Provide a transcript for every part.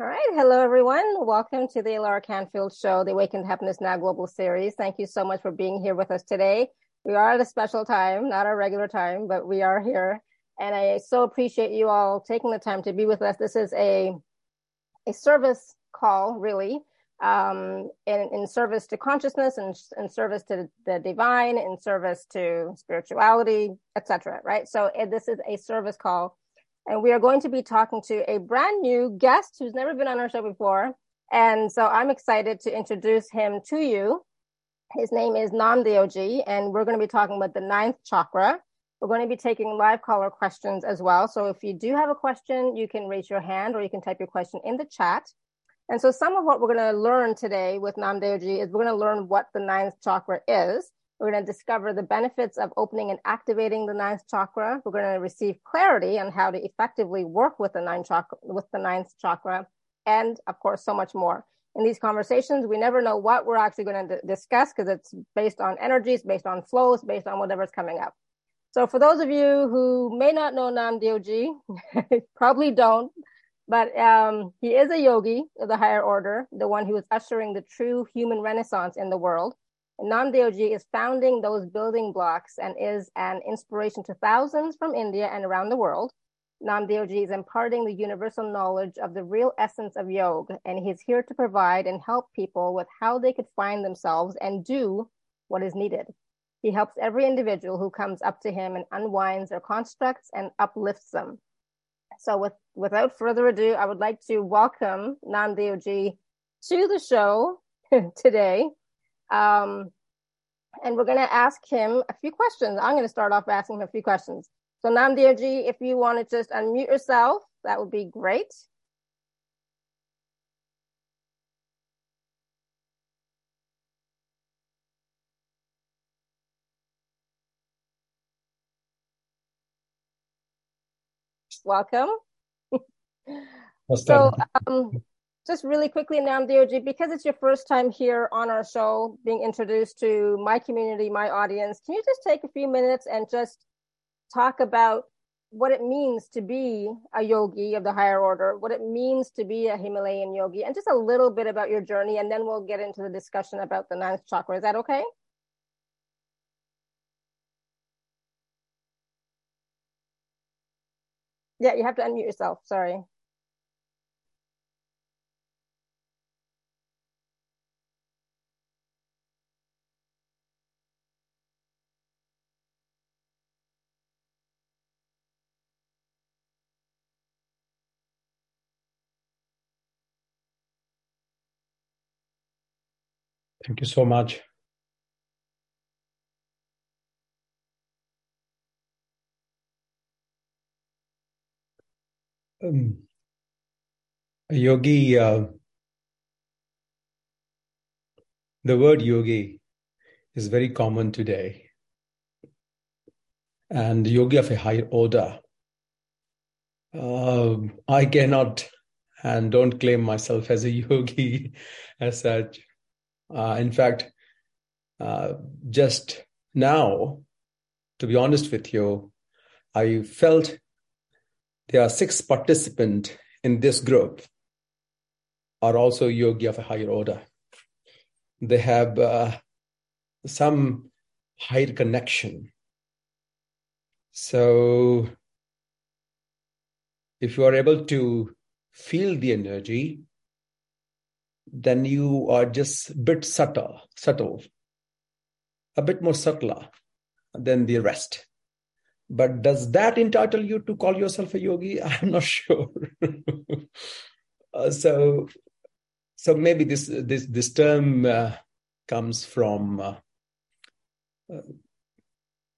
All right. Hello, everyone. Welcome to the Alara Canfield Show, the Awaken to Happiness Now Global Series. Thank you so much for being here with us today. We are at a special time, not our regular time, but we are here. And I so appreciate you all taking the time to be with us. This is a, a service call, really, um, in, in service to consciousness and in service to the divine, in service to spirituality, etc. right? So this is a service call and we are going to be talking to a brand new guest who's never been on our show before. And so I'm excited to introduce him to you. His name is Naam Deo Ji, and we're going to be talking about the ninth chakra. We're going to be taking live caller questions as well. So if you do have a question, you can raise your hand or you can type your question in the chat. And so some of what we're going to learn today with Naam Deo Ji is we're going to learn what the ninth chakra is. We're going to discover the benefits of opening and activating the ninth chakra. We're going to receive clarity on how to effectively work with the ninth chakra, with the ninth chakra, and of course, so much more. In these conversations, we never know what we're actually going to discuss because it's based on energies, based on flows, based on whatever's coming up. So for those of you who may not know Naam Deo Ji, probably don't, but um, he is a yogi of the higher order, the one who is ushering the true human renaissance in the world. Naam Deo Ji is founding those building blocks and is an inspiration to thousands from India and around the world. Naam Deo Ji is imparting the universal knowledge of the real essence of yoga, and he's here to provide and help people with how they could find themselves and do what is needed. He helps every individual who comes up to him and unwinds their constructs and uplifts them. So, with, without further ado, I would like to welcome Naam Deo Ji to the show today. Um, and we're going to ask him a few questions. I'm going to start off asking him a few questions. So Naam if you want to just unmute yourself, that would be great. Welcome. so um, just really quickly, Naam Deo Ji, because it's your first time here on our show, being introduced to my community, my audience, can you just take a few minutes and just talk about what it means to be a yogi of the higher order, what it means to be a Himalayan yogi, and just a little bit about your journey, and then we'll get into the discussion about the ninth chakra. Is that okay? Yeah, you have to unmute yourself. Sorry. Thank you so much. Um, yogi, uh, the word yogi is very common today. And yogi of a higher order. Uh, I cannot and don't claim myself as a yogi as such. Uh, in fact, uh, just now, to be honest with you, I felt there are six participants in this group are also yogi of a higher order. They have uh, some higher connection. So, if you are able to feel the energy, then you are just a bit subtle, subtle, a bit more subtler than the rest. But does that entitle you to call yourself a yogi? I'm not sure. uh, so, so maybe this this this term uh, comes from uh, uh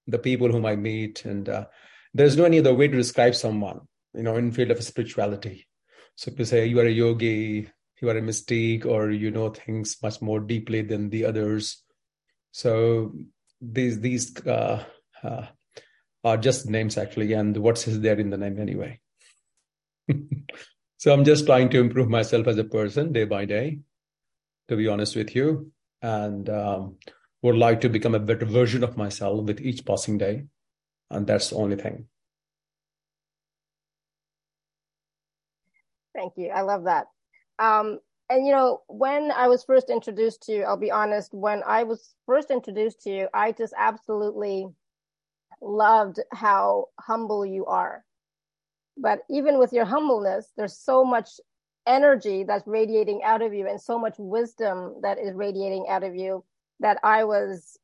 the people whom I meet, and uh, there's no any other way to describe someone, you know, in field of spirituality. So to say you are a yogi, you are a mystique or you know things much more deeply than the others. So these these uh, uh, are just names actually and what's there in the name anyway? So i'm just trying to improve myself as a person day by day to be honest with you and um, would like to become a better version of myself with each passing day and that's the only thing. Thank you. I love that Um, and you know, when I was first introduced to you, I'll be honest, when I was first introduced to you, I just absolutely loved how humble you are. But even with your humbleness, there's so much energy that's radiating out of you and so much wisdom that is radiating out of you that I was,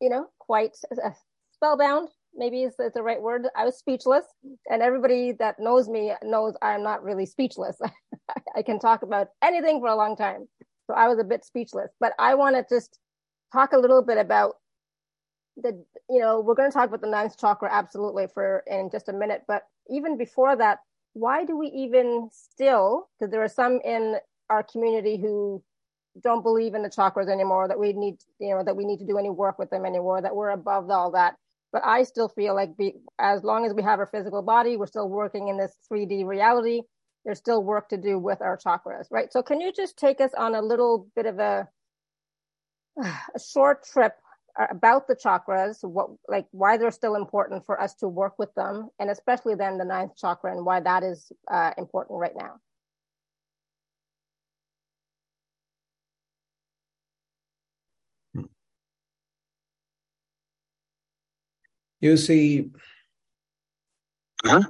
you know, quite uh, spellbound. Maybe is the right word. I was speechless, and everybody that knows me knows I'm not really speechless. I can talk about anything for a long time, so I was a bit speechless. But I want to just talk a little bit about the. You know, we're going to talk about the ninth chakra absolutely for in just a minute, but even before that, why do we even still, because there are some in our community who don't believe in the chakras anymore, that we need, you know, that we need to do any work with them anymore, that we're above all that. But I still feel like be, as long as we have our physical body, we're still working in this 3D reality. There's still work to do with our chakras, right? So can you just take us on a little bit of a, a short trip about the chakras, what like why they're still important for us to work with them, and especially then the ninth chakra and why that is uh, important right now. You see, huh?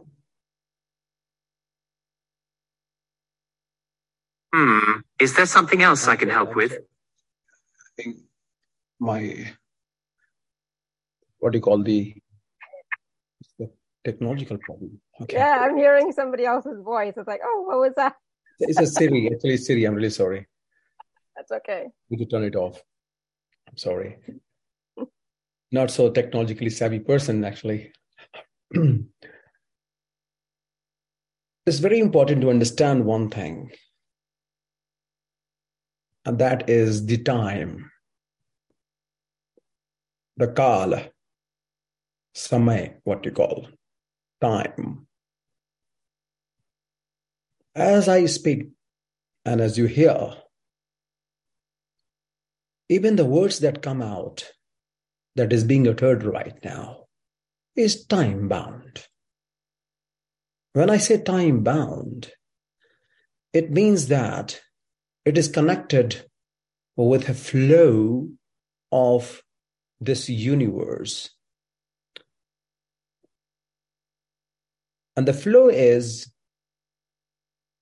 Hmm. Is there something else I can help with? I think my what do you call the, the technological problem? Okay. Yeah, I'm hearing somebody else's voice. It's like, oh, what was that? it's a Siri. Actually, Siri. I'm really sorry. That's okay. You need to turn it off. I'm sorry. Not so technologically savvy person, actually. it's very important to understand one thing, and that is the time, the kala, samay, what you call time. As I speak and as you hear, even the words that come out that is being uttered right now is time bound. When I say time bound, it means that it is connected with a flow of this universe And the flow is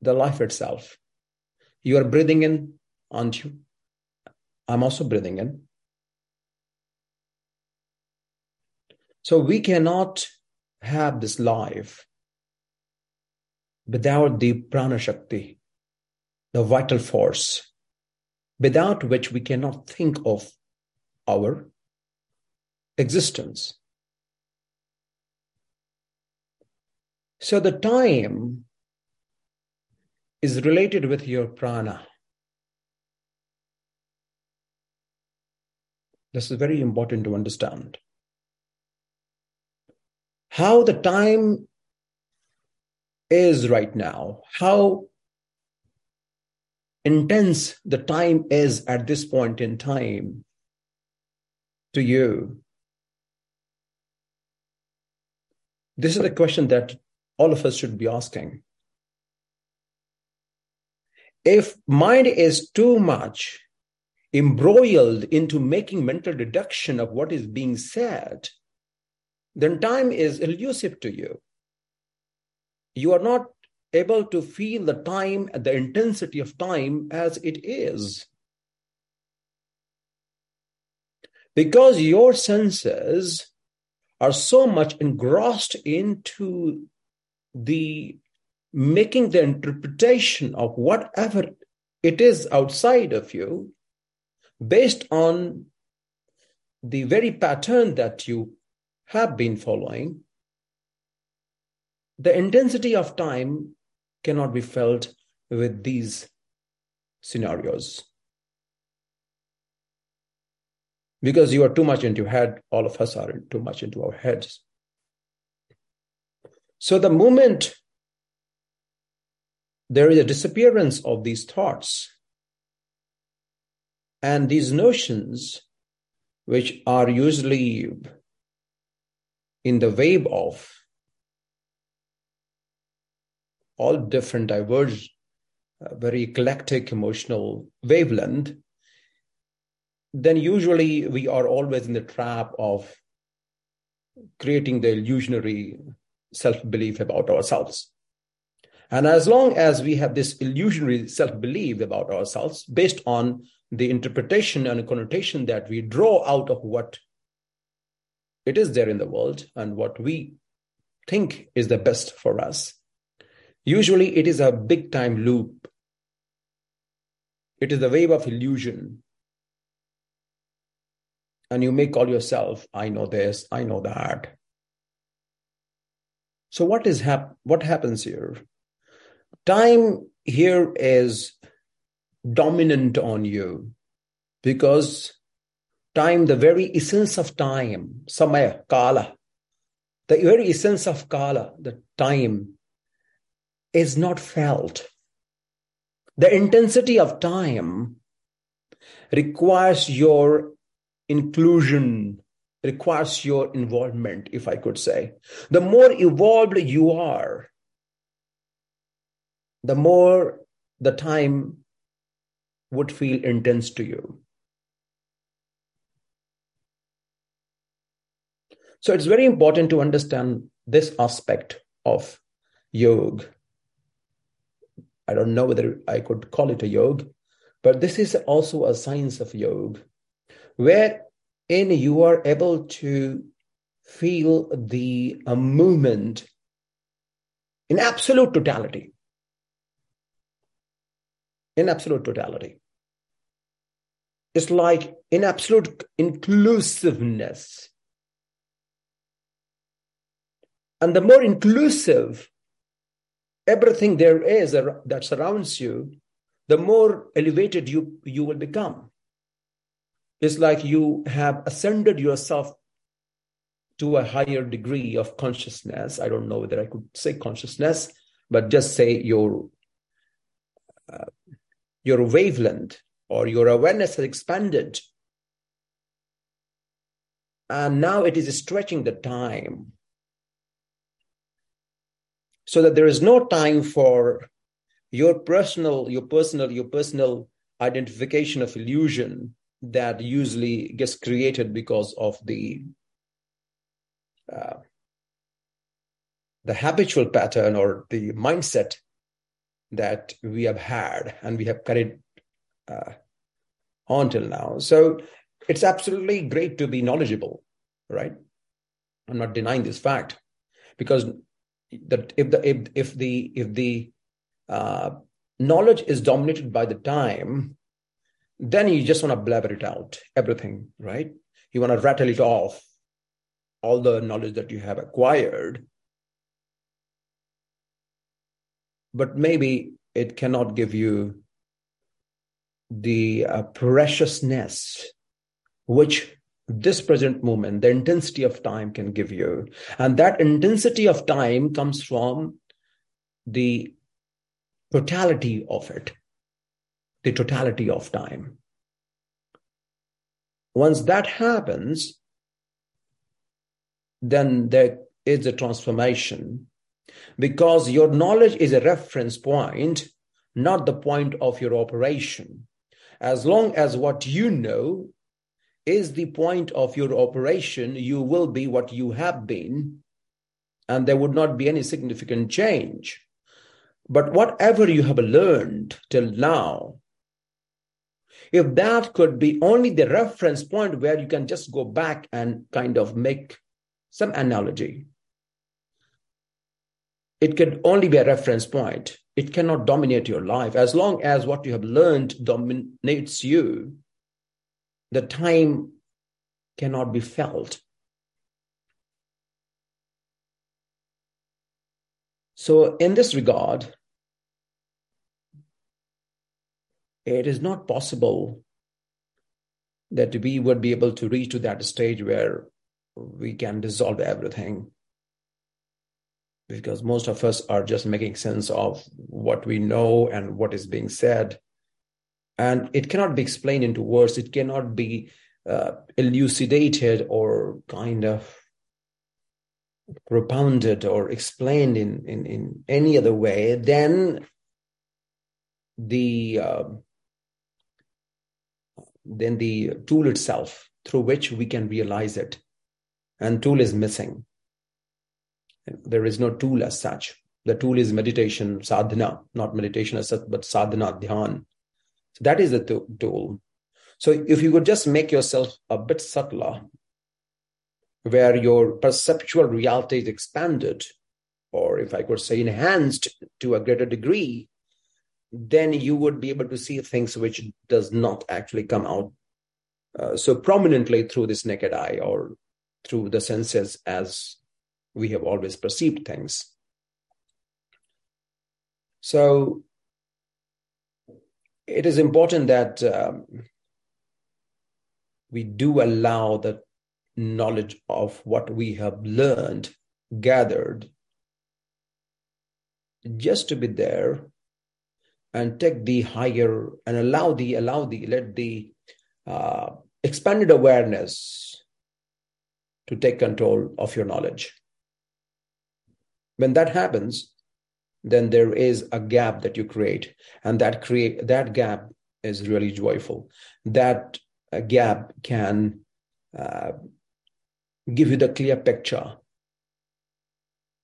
the life itself. You are breathing in, aren't you? I'm also breathing in. So we cannot have this life without the prana shakti, the vital force, without which we cannot think of our existence. So the time is related with your prana. This is very important to understand. How the time is right now, how intense the time is at this point in time to you. This is the question that all of us should be asking. If mind is too much embroiled into making mental deduction of what is being said, then time is elusive to you. You are not able to feel the time, the intensity of time as it is. Because your senses are so much engrossed into the making the interpretation of whatever it is outside of you based on the very pattern that you have been following, the intensity of time cannot be felt with these scenarios. Because you are too much into head, all of us are too much into our heads. So the moment there is a disappearance of these thoughts and these notions, which are usually in the wave of all different diverged a uh, very eclectic emotional wavelength, then usually we are always in the trap of creating the illusionary self belief about ourselves. And as long as we have this illusionary self belief about ourselves based on the interpretation and connotation that we draw out of what it is there in the world and what we think is the best for us, usually it is a big time loop. It is a wave of illusion. And you may call yourself, I know this, I know that. So what is hap- what happens here? time here is dominant on you because time, the very essence of time, samaya, kala, the very essence of kala, the time, is not felt. The intensity of time requires your inclusion, requires your involvement, if I could say. The more evolved you are, the more the time would feel intense to you. So it's very important to understand this aspect of yoga. I don't know whether I could call it a yoga, but this is also a science of yoga, wherein you are able to feel the uh, movement in absolute totality in absolute totality. It's like in absolute inclusiveness. And the more inclusive everything there is that surrounds you, the more elevated you, you will become. It's like you have ascended yourself to a higher degree of consciousness. I don't know whether I could say consciousness, but just say your uh, your wavelength or your awareness has expanded. And now it is stretching the time so that there is no time for your personal, your personal, your personal identification of illusion that usually gets created because of the uh, the habitual pattern or the mindset that we have had and we have carried uh, on till now. So it's absolutely great to be knowledgeable, right? I'm not denying this fact because that if the if, if the if the uh, knowledge is dominated by the time, then you just want to blabber it out, everything, right? You want to rattle it off, all the knowledge that you have acquired, but maybe it cannot give you the uh, preciousness which this present moment, the intensity of time can give you. And that intensity of time comes from the totality of it, the totality of time. Once that happens, then there is a transformation because your knowledge is a reference point, not the point of your operation. As long as what you know is the point of your operation, you will be what you have been, and there would not be any significant change. But whatever you have learned till now, if that could be only the reference point where you can just go back and kind of make some analogy, it can only be a reference point. It cannot dominate your life. As long as what you have learned dominates you, the time cannot be felt. So, in this regard, it is not possible that we would be able to reach to that stage where we can dissolve everything because most of us are just making sense of what we know and what is being said. And it cannot be explained into words, it cannot be uh, elucidated or kind of propounded or explained in, in, in any other way than the uh, then the tool itself through which we can realize it. And tool is missing. There is no tool as such. The tool is meditation sadhana not meditation as such but sadhana dhyan so that is the tool so if you could just make yourself a bit subtler where your perceptual reality is expanded or if i could say enhanced to a greater degree then you would be able to see things which does not actually come out uh, so prominently through this naked eye or through the senses as we have always perceived things. So it is important that um, we do allow the knowledge of what we have learned, gathered, just to be there and take the higher and allow the allow the let the uh, expanded awareness to take control of your knowledge. When that happens then there is a gap that you create. And that create that gap is really joyful. That uh, gap can uh, give you the clear picture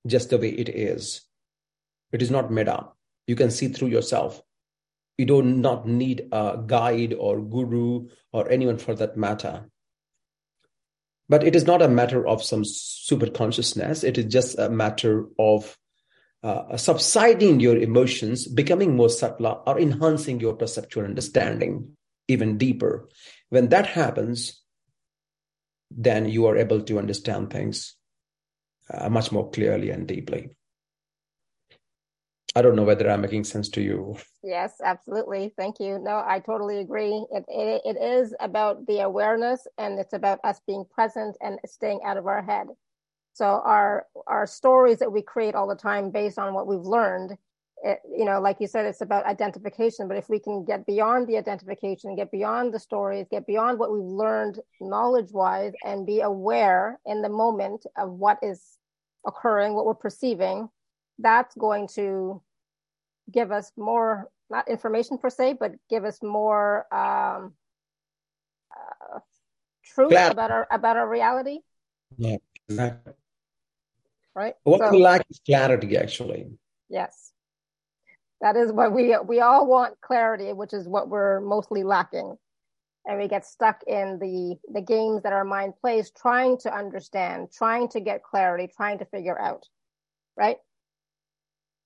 just the way it is. It is not made up. You can see through yourself. You do not need a guide or guru or anyone for that matter. But it is not a matter of some super consciousness. It is just a matter of uh, subsiding your emotions becoming more subtle or enhancing your perceptual understanding even deeper when that happens then you are able to understand things uh, much more clearly and deeply I don't know whether I'm making sense to you. Yes, absolutely. Thank you. No, I totally agree. It, it, it is about the awareness and it's about us being present and staying out of our head. So our our stories that we create all the time based on what we've learned, it, you know, like you said, it's about identification. But if we can get beyond the identification, get beyond the stories, get beyond what we've learned knowledge wise, and be aware in the moment of what is occurring, what we're perceiving, that's going to give us more not information per se but give us more um, uh, truth about our about our reality yeah exactly right what so, we lack is clarity actually yes that is what we we all want clarity which is what we're mostly lacking and we get stuck in the the games that our mind plays trying to understand trying to get clarity trying to figure out right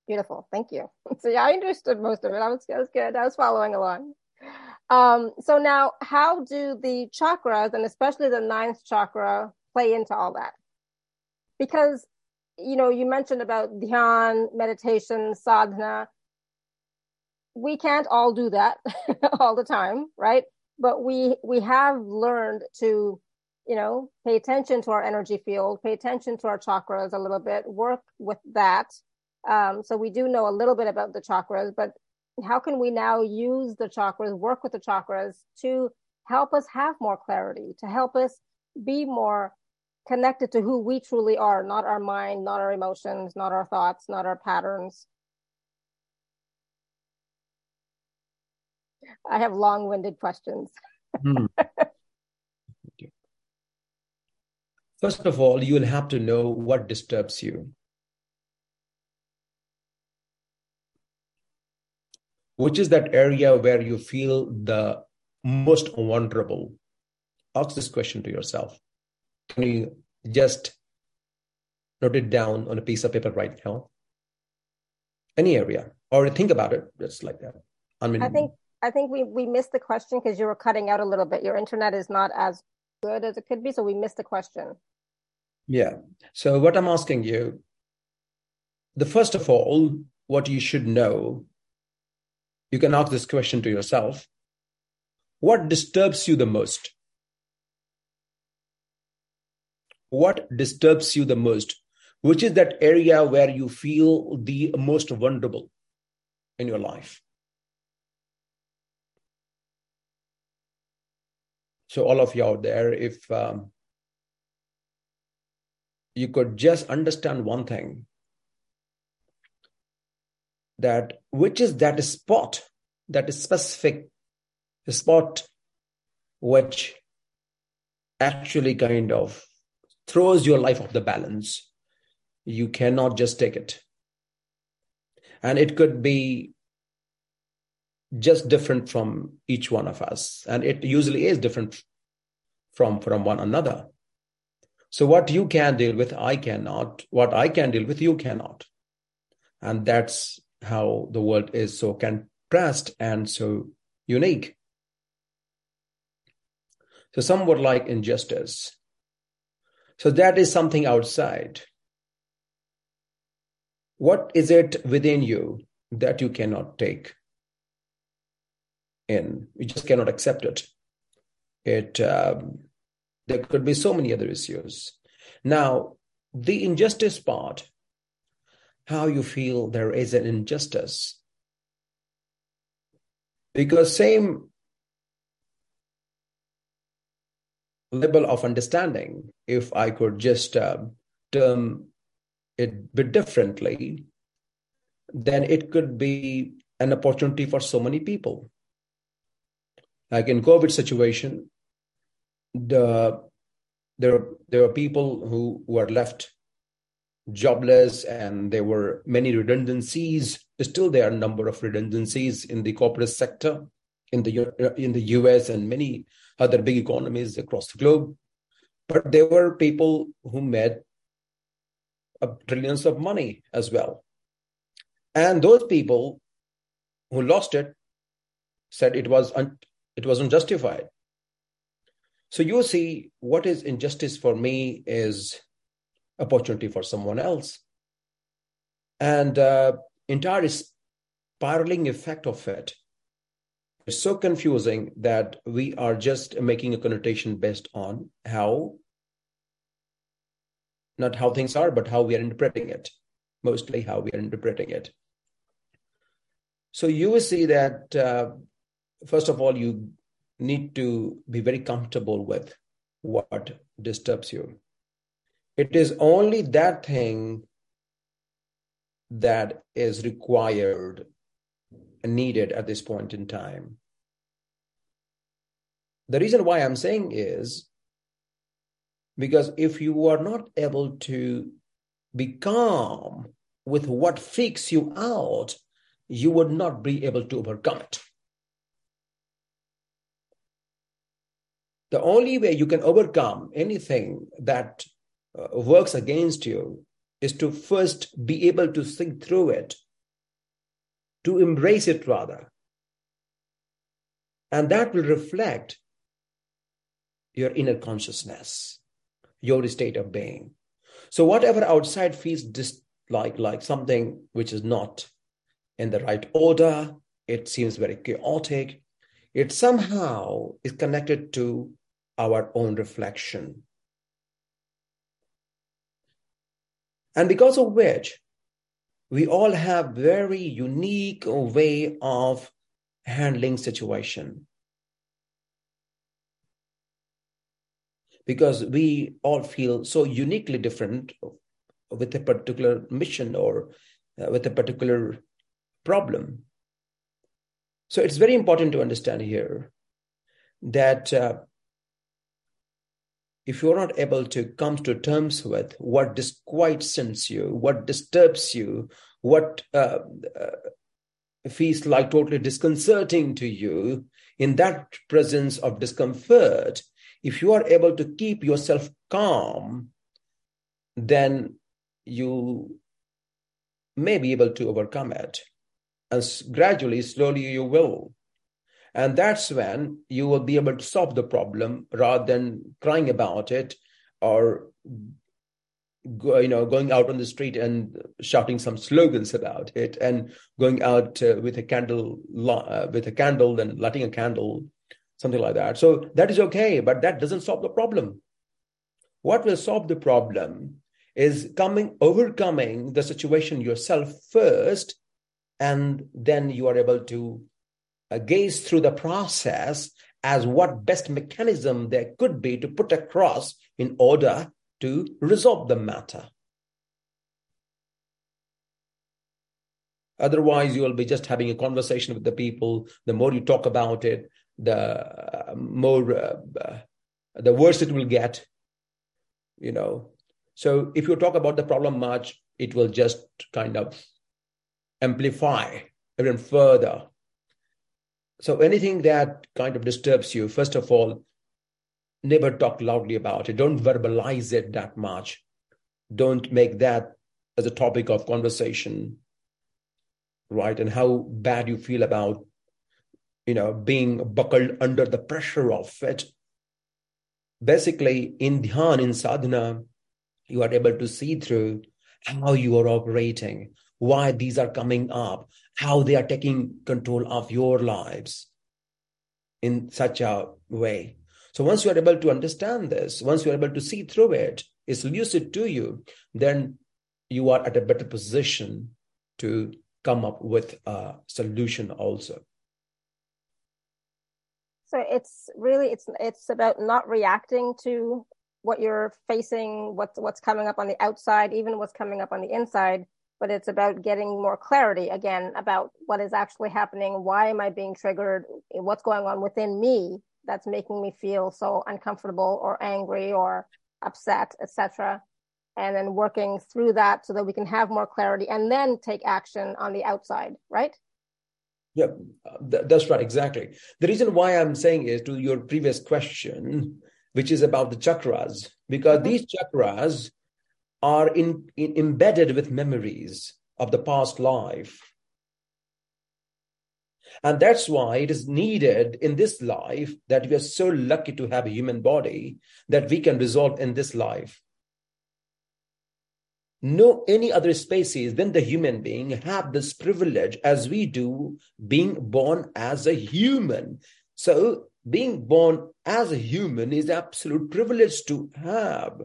Beautiful. Thank you. So yeah, I understood most of it. I was, I was good. I was following along. Um, so now how do the chakras and especially the ninth chakra play into all that? Because, you know, you mentioned about dhyan, meditation, sadhana. We can't all do that all the time, right? But we, we have learned to, you know, pay attention to our energy field, pay attention to our chakras a little bit, work with that um, so we do know a little bit about the chakras, but how can we now use the chakras, work with the chakras to help us have more clarity, to help us be more connected to who we truly are, not our mind, not our emotions, not our thoughts, not our patterns. I have long winded questions. hmm. First of all, you will have to know what disturbs you. which is that area where you feel the most vulnerable? Ask this question to yourself. Can you just note it down on a piece of paper right now? Any area, or think about it just like that. I mean, I think I think we we missed the question because you were cutting out a little bit. Your internet is not as good as it could be, so we missed the question. Yeah. So what I'm asking you, the first of all, what you should know you can ask this question to yourself What disturbs you the most? What disturbs you the most? Which is that area where you feel the most vulnerable in your life? So, all of you out there, if um, you could just understand one thing that which is that spot that specific spot which actually kind of throws your life off the balance. You cannot just take it. And it could be just different from each one of us. And it usually is different from, from one another. So what you can deal with, I cannot. What I can deal with, you cannot. And that's how the world is so contrast and so unique. So somewhat like injustice. So that is something outside. What is it within you that you cannot take in? You just cannot accept it. It um, there could be so many other issues. Now, the injustice part, how you feel there is an injustice. Because same level of understanding, if I could just uh, term it bit differently, then it could be an opportunity for so many people. Like in COVID situation, the there there were people who were left jobless and there were many redundancies still there are a number of redundancies in the corporate sector in the in the US and many other big economies across the globe. But there were people who made trillions of money as well. And those people who lost it said it was un- it was unjustified. So you see, what is injustice for me is opportunity for someone else, and uh, entire spiraling effect of it so confusing that we are just making a connotation based on how, not how things are, but how we are interpreting it, mostly how we are interpreting it. So you will see that, uh, first of all, you need to be very comfortable with what disturbs you. It is only that thing that is required needed at this point in time. The reason why I'm saying is because if you are not able to be calm with what freaks you out, you would not be able to overcome it. The only way you can overcome anything that uh, works against you is to first be able to think through it to embrace it rather. And that will reflect your inner consciousness, your state of being. So whatever outside feels dis- like like something which is not in the right order, it seems very chaotic. It somehow is connected to our own reflection. And because of which, we all have very unique way of handling situation. Because we all feel so uniquely different with a particular mission or uh, with a particular problem. So it's very important to understand here that uh, if you're not able to come to terms with what disquiets you, what disturbs you, what uh, uh, feels like totally disconcerting to you, in that presence of discomfort, if you are able to keep yourself calm, then you may be able to overcome it. And gradually, slowly, you will. And that's when you will be able to solve the problem rather than crying about it or you know going out on the street and shouting some slogans about it and going out uh, with a candle uh, with a candle and lighting a candle something like that. So that is okay but that doesn't solve the problem. What will solve the problem is coming overcoming the situation yourself first and then you are able to gaze through the process as what best mechanism there could be to put across in order to resolve the matter. Otherwise, you will be just having a conversation with the people. The more you talk about it, the more uh, the worse it will get. You know. So if you talk about the problem much, it will just kind of amplify even further. So anything that kind of disturbs you, first of all, never talk loudly about it. Don't verbalize it that much. Don't make that as a topic of conversation, right? And how bad you feel about, you know, being buckled under the pressure of it. Basically, in dhyan, in sadhana, you are able to see through how you are operating, why these are coming up, how they are taking control of your lives in such a way. So once you are able to understand this, once you are able to see through it, it's lucid to you, then you are at a better position to come up with a solution also. So it's really it's it's about not reacting to what you're facing, what's what's coming up on the outside, even what's coming up on the inside, but it's about getting more clarity again about what is actually happening, why am I being triggered, what's going on within me that's making me feel so uncomfortable or angry or upset, etc. And then working through that so that we can have more clarity and then take action on the outside, right? Yeah, that's right, exactly. The reason why I'm saying is to your previous question, which is about the chakras, because mm-hmm. these chakras are in, in, embedded with memories of the past life. And that's why it is needed in this life that we are so lucky to have a human body that we can resolve in this life. No any other species than the human being have this privilege as we do being born as a human. So being born as a human is absolute privilege to have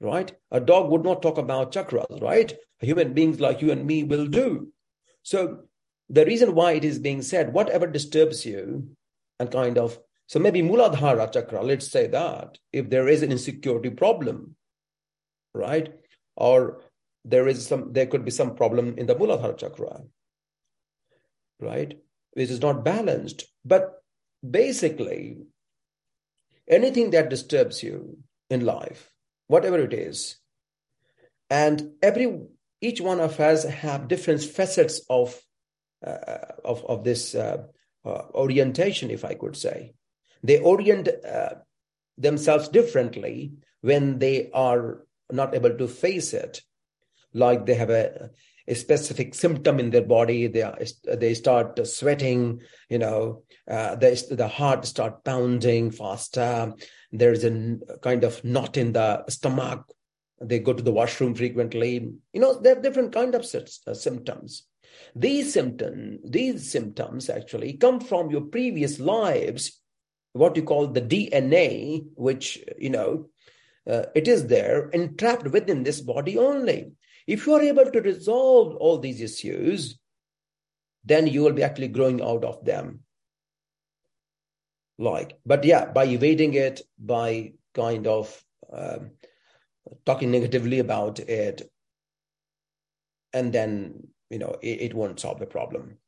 right? A dog would not talk about chakras right? Human beings like you and me will do. So the reason why it is being said whatever disturbs you and kind of so maybe muladhara chakra let's say that if there is an insecurity problem right? Or there is some there could be some problem in the muladhara chakra right? Which is not balanced. But basically anything that disturbs you in life whatever it is. And every each one of us have different facets of uh, of of this uh, uh, orientation if i could say. They orient uh, themselves differently when they are not able to face it. Like they have a a specific symptom in their body they are, they start sweating you know uh, they, the heart start pounding faster there's a kind of knot in the stomach. They go to the washroom frequently. You know there are different kind of uh, symptoms. These symptoms these symptoms actually come from your previous lives what you call the dna which you know uh, it is there entrapped within this body only. If you are able to resolve all these issues, then you will be actually growing out of them. Like, but yeah, by evading it, by kind of um, talking negatively about it, and then you know it, it won't solve the problem.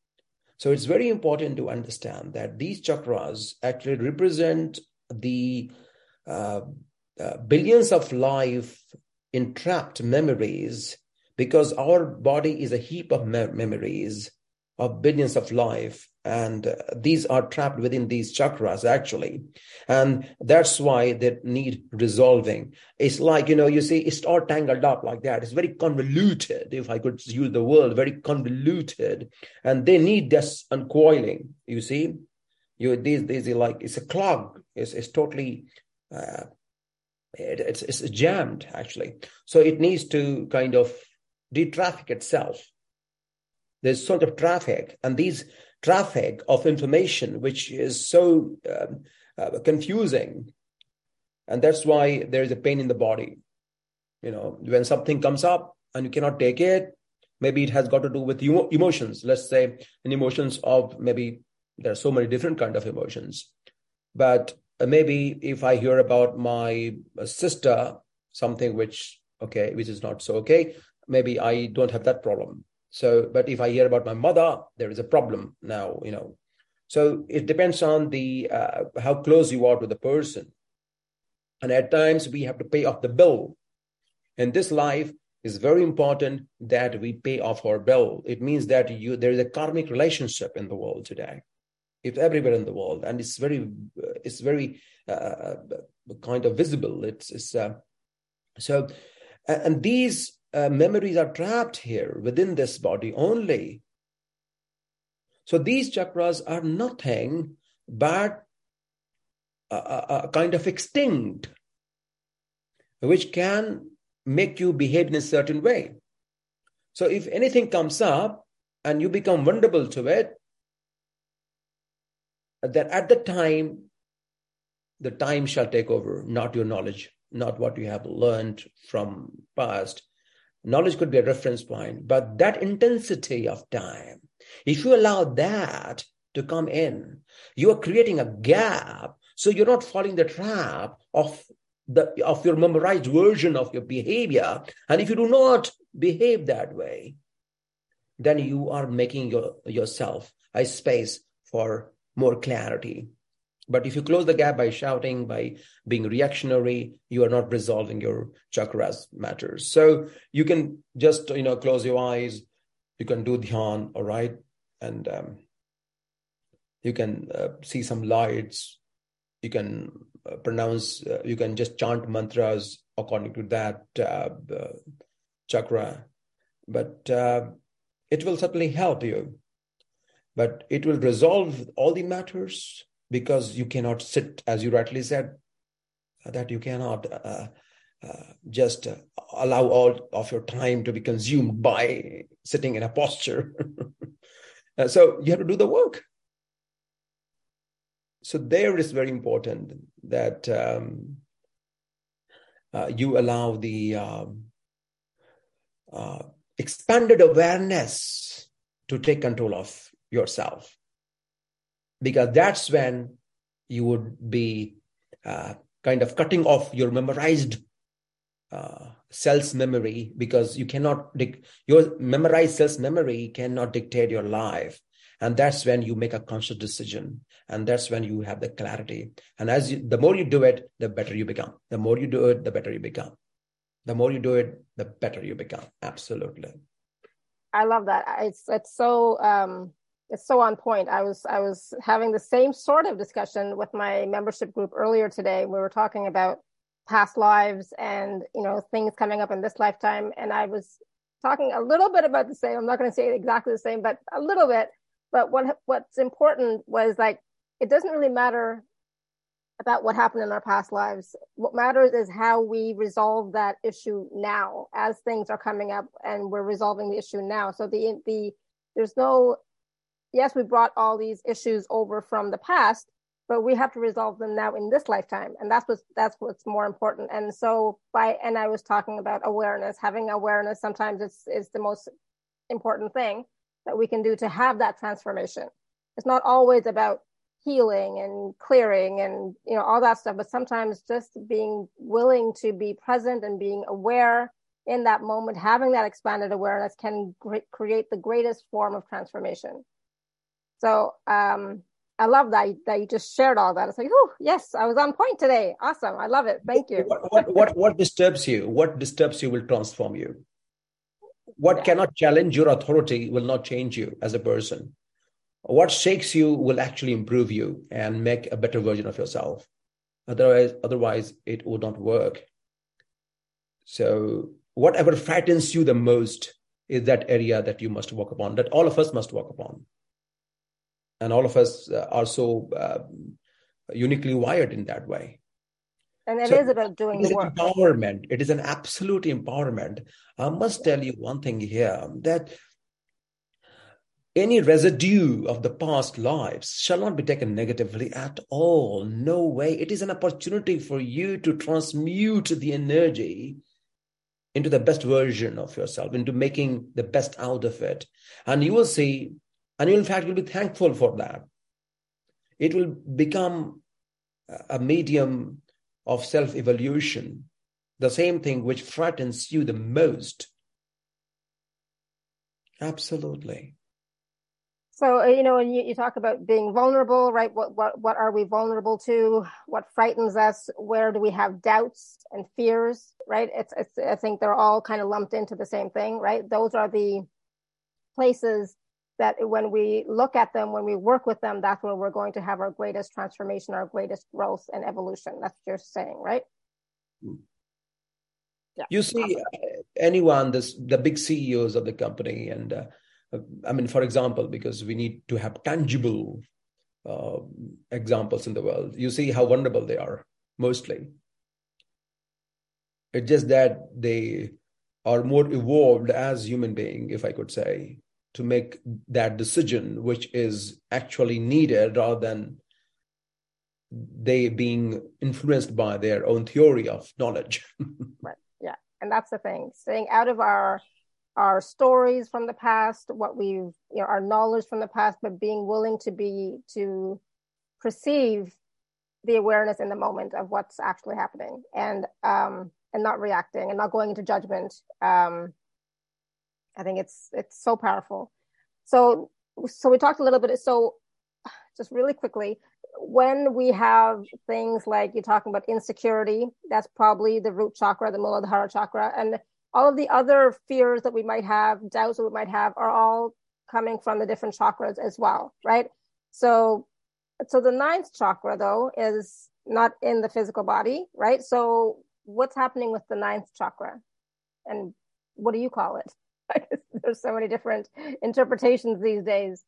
So it's very important to understand that these chakras actually represent the uh, uh, billions of life entrapped memories because our body is a heap of me- memories of billions of life and uh, these are trapped within these chakras actually. And that's why they need resolving. It's like you know you see it's all tangled up like that. It's very convoluted if i could use the word very convoluted. And they need this uncoiling you see? You these these like it's a clog. It's, it's totally uh, it, it's, it's jammed actually. So it needs to kind of the traffic itself. There's sort of traffic, and these traffic of information, which is so um, uh, confusing, and that's why there is a pain in the body. You know, when something comes up and you cannot take it, maybe it has got to do with emo- emotions. Let's say an emotions of maybe there are so many different kind of emotions, but uh, maybe if I hear about my uh, sister something which okay, which is not so okay maybe I don't have that problem. So, but if I hear about my mother, there is a problem now, you know. So it depends on the uh, how close you are to the person, and at times we have to pay off the bill. In this life, it's very important that we pay off our bill. It means that you there is a karmic relationship in the world today. if everywhere in the world, and it's very it's very uh, kind of visible. It's, it's uh, so, and these uh, memories are trapped here within this body only. So these chakras are nothing but a, a, a kind of extinct, which can make you behave in a certain way. So if anything comes up and you become vulnerable to it, then at the time, the time shall take over, not your knowledge, not what you have learned from past. Knowledge could be a reference point, but that intensity of time, if you allow that to come in, you are creating a gap. So you're not falling the trap of the of your memorized version of your behavior. And if you do not behave that way, then you are making your, yourself a space for more clarity. But if you close the gap by shouting, by being reactionary, you are not resolving your chakras matters. So you can just you know close your eyes. You can do dhyan, all right, and um, you can uh, see some lights. You can uh, pronounce. Uh, you can just chant mantras according to that uh, chakra, but uh, it will certainly help you. But it will resolve all the matters because you cannot sit, as you rightly said, that you cannot uh, uh, just uh, allow all of your time to be consumed by sitting in a posture. Uh, so you have to do the work. So there is very important that um, uh, you allow the um, uh, expanded awareness to take control of yourself because that's when you would be uh, kind of cutting off your memorized uh, cells memory because you cannot dic- your memorized cells memory cannot dictate your life. And that's when you make a conscious decision. And that's when you have the clarity. And as you, the more you do it the better you become. The more you do it the better you become. The more you do it the better you become. Absolutely. I love that. It's it's so um it's so on point. I was I was having the same sort of discussion with my membership group earlier today. We were talking about past lives and you know things coming up in this lifetime, and I was talking a little bit about the same. I'm not going to say exactly the same, but a little bit. But what what's important was like it doesn't really matter about what happened in our past lives. What matters is how we resolve that issue now as things are coming up and we're resolving the issue now. So the the there's no yes, we brought all these issues over from the past, but we have to resolve them now in this lifetime. And that's what's, that's what's more important. And so by, and I was talking about awareness, having awareness sometimes is, is the most important thing that we can do to have that transformation. It's not always about healing and clearing and, you know, all that stuff, but sometimes just being willing to be present and being aware in that moment, having that expanded awareness can create the greatest form of transformation. So um, I love that that you just shared all that. It's like, oh yes, I was on point today. Awesome, I love it. Thank you. What what what, what disturbs you? What disturbs you will transform you. What yeah. cannot challenge your authority will not change you as a person. What shakes you will actually improve you and make a better version of yourself. Otherwise, otherwise it would not work. So whatever frightens you the most is that area that you must work upon, that all of us must work upon and all of us uh, are so uh, uniquely wired in that way. And it so is about doing the work. empowerment. It is an absolute empowerment. I must tell you one thing here that any residue of the past lives shall not be taken negatively at all. No way. It is an opportunity for you to transmute the energy into the best version of yourself into making the best out of it. And you will see and in fact, will be thankful for that. It will become a medium of self evolution, the same thing which frightens you the most. Absolutely. So uh, you know, when you, you talk about being vulnerable, right? What what what are we vulnerable to? What frightens us? Where do we have doubts and fears? Right? It's it's. I think they're all kind of lumped into the same thing, right? Those are the places that when we look at them, when we work with them, that's where we're going to have our greatest transformation, our greatest growth and evolution. That's what you're saying, right? Yeah. You see, uh, anyone, this the big CEOs of the company, and uh, I mean, for example, because we need to have tangible uh, examples in the world. You see how vulnerable they are, mostly. It's just that they are more evolved as human being, if I could say, to make that decision, which is actually needed rather than they being influenced by their own theory of knowledge. right. Yeah. And that's the thing. Staying out of our our stories from the past, what we've, you know, our knowledge from the past, but being willing to be, to perceive the awareness in the moment of what's actually happening and, um, and not reacting and not going into judgment. Um, I think it's, it's so powerful. So, so we talked a little bit. So just really quickly, when we have things like you're talking about insecurity, that's probably the root chakra, the Muladhara chakra. And all of the other fears that we might have, doubts that we might have, are all coming from the different chakras as well, right? So, so the ninth chakra though is not in the physical body, right? So, what's happening with the ninth chakra, and what do you call it? There's so many different interpretations these days.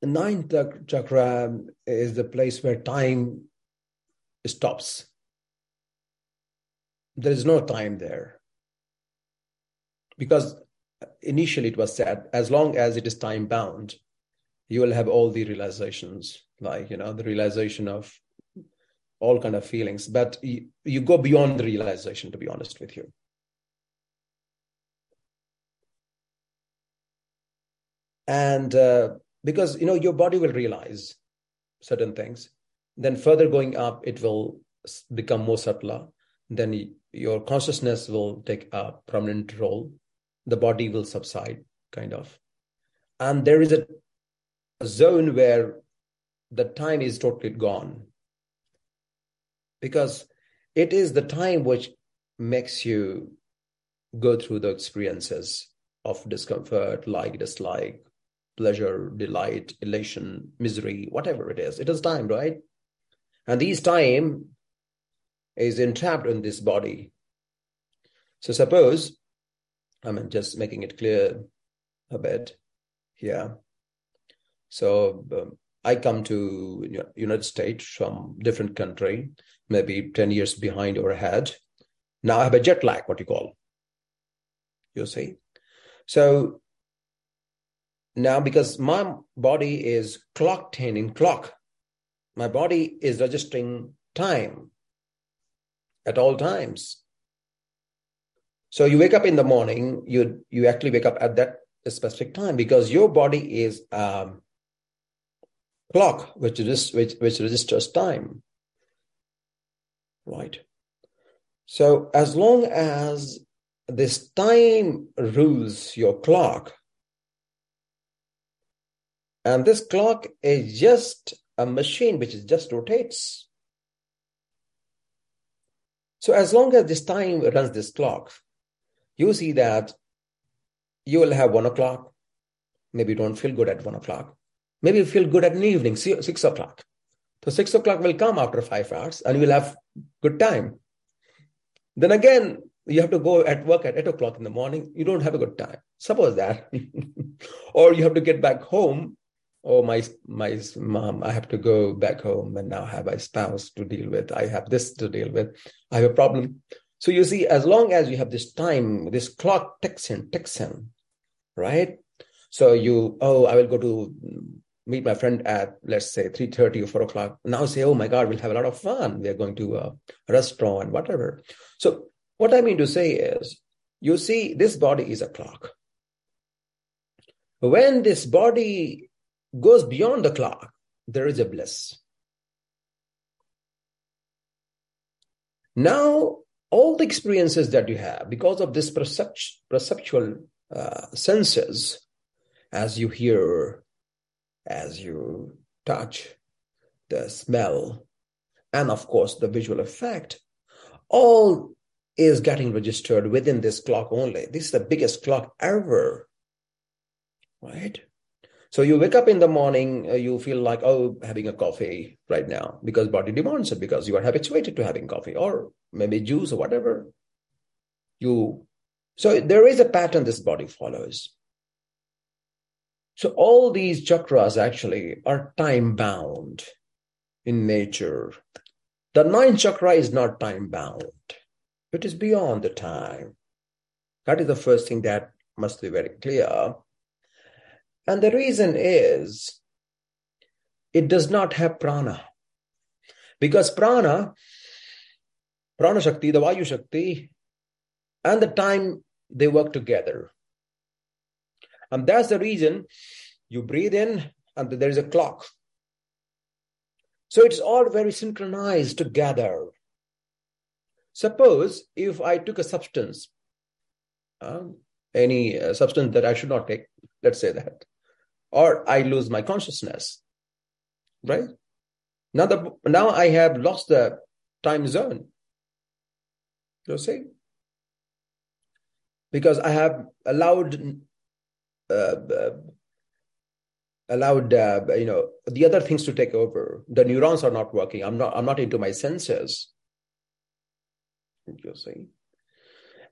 The ninth chakra is the place where time stops. There is no time there. Because initially it was said, as long as it is time bound, you will have all the realizations, like, you know, the realization of all kind of feelings. But you, you go beyond the realization, to be honest with you. And uh, because, you know, your body will realize certain things then further going up, it will become more subtler. Then your consciousness will take a prominent role. The body will subside, kind of. And there is a, a zone where the time is totally gone. Because it is the time which makes you go through the experiences of discomfort, like, dislike, pleasure, delight, elation, misery, whatever it is. It is time, right? And this time is entrapped in this body. So suppose, I mean, just making it clear a bit here. So um, I come to United States from different country, maybe 10 years behind or ahead. Now I have a jet lag, what you call. You see? So now because my body is clocked in in clock, my body is registering time at all times. So you wake up in the morning, you you actually wake up at that specific time because your body is um, clock which which which registers time. Right. So as long as this time rules your clock, and this clock is just a machine which just rotates. So as long as this time runs this clock, you see that you will have one o'clock. Maybe you don't feel good at one o'clock. Maybe you feel good at an evening, six o'clock. So six o'clock will come after five hours and you will have good time. Then again, you have to go at work at eight o'clock in the morning. You don't have a good time. Suppose that. or you have to get back home oh my my mom i have to go back home and now have a spouse to deal with i have this to deal with i have a problem so you see as long as you have this time this clock ticks in ticks in right so you oh i will go to meet my friend at let's say 3.30 or 4 o'clock now say oh my god we'll have a lot of fun. We're going to a restaurant whatever. So what i mean to say is you see this body is a clock. When this body goes beyond the clock, there is a bliss. Now, all the experiences that you have because of this percept- perceptual uh, senses, as you hear, as you touch, the smell, and of course the visual effect, all is getting registered within this clock only. This is the biggest clock ever, right? So you wake up in the morning, uh, you feel like, oh, having a coffee right now because body demands it because you are habituated to having coffee or maybe juice or whatever. You, so there is a pattern this body follows. So all these chakras actually are time bound in nature. The ninth chakra is not time bound. It is beyond the time. That is the first thing that must be very clear. And the reason is it does not have prana. Because prana, prana shakti, the vayu shakti, and the time they work together. And that's the reason you breathe in and there is a clock. So it's all very synchronized together. Suppose if I took a substance, uh, any uh, substance that I should not take, let's say that, or I lose my consciousness, right? Now the now I have lost the time zone. You see, because I have allowed allowed uh, you know the other things to take over. The neurons are not working. I'm not. I'm not into my senses. You see,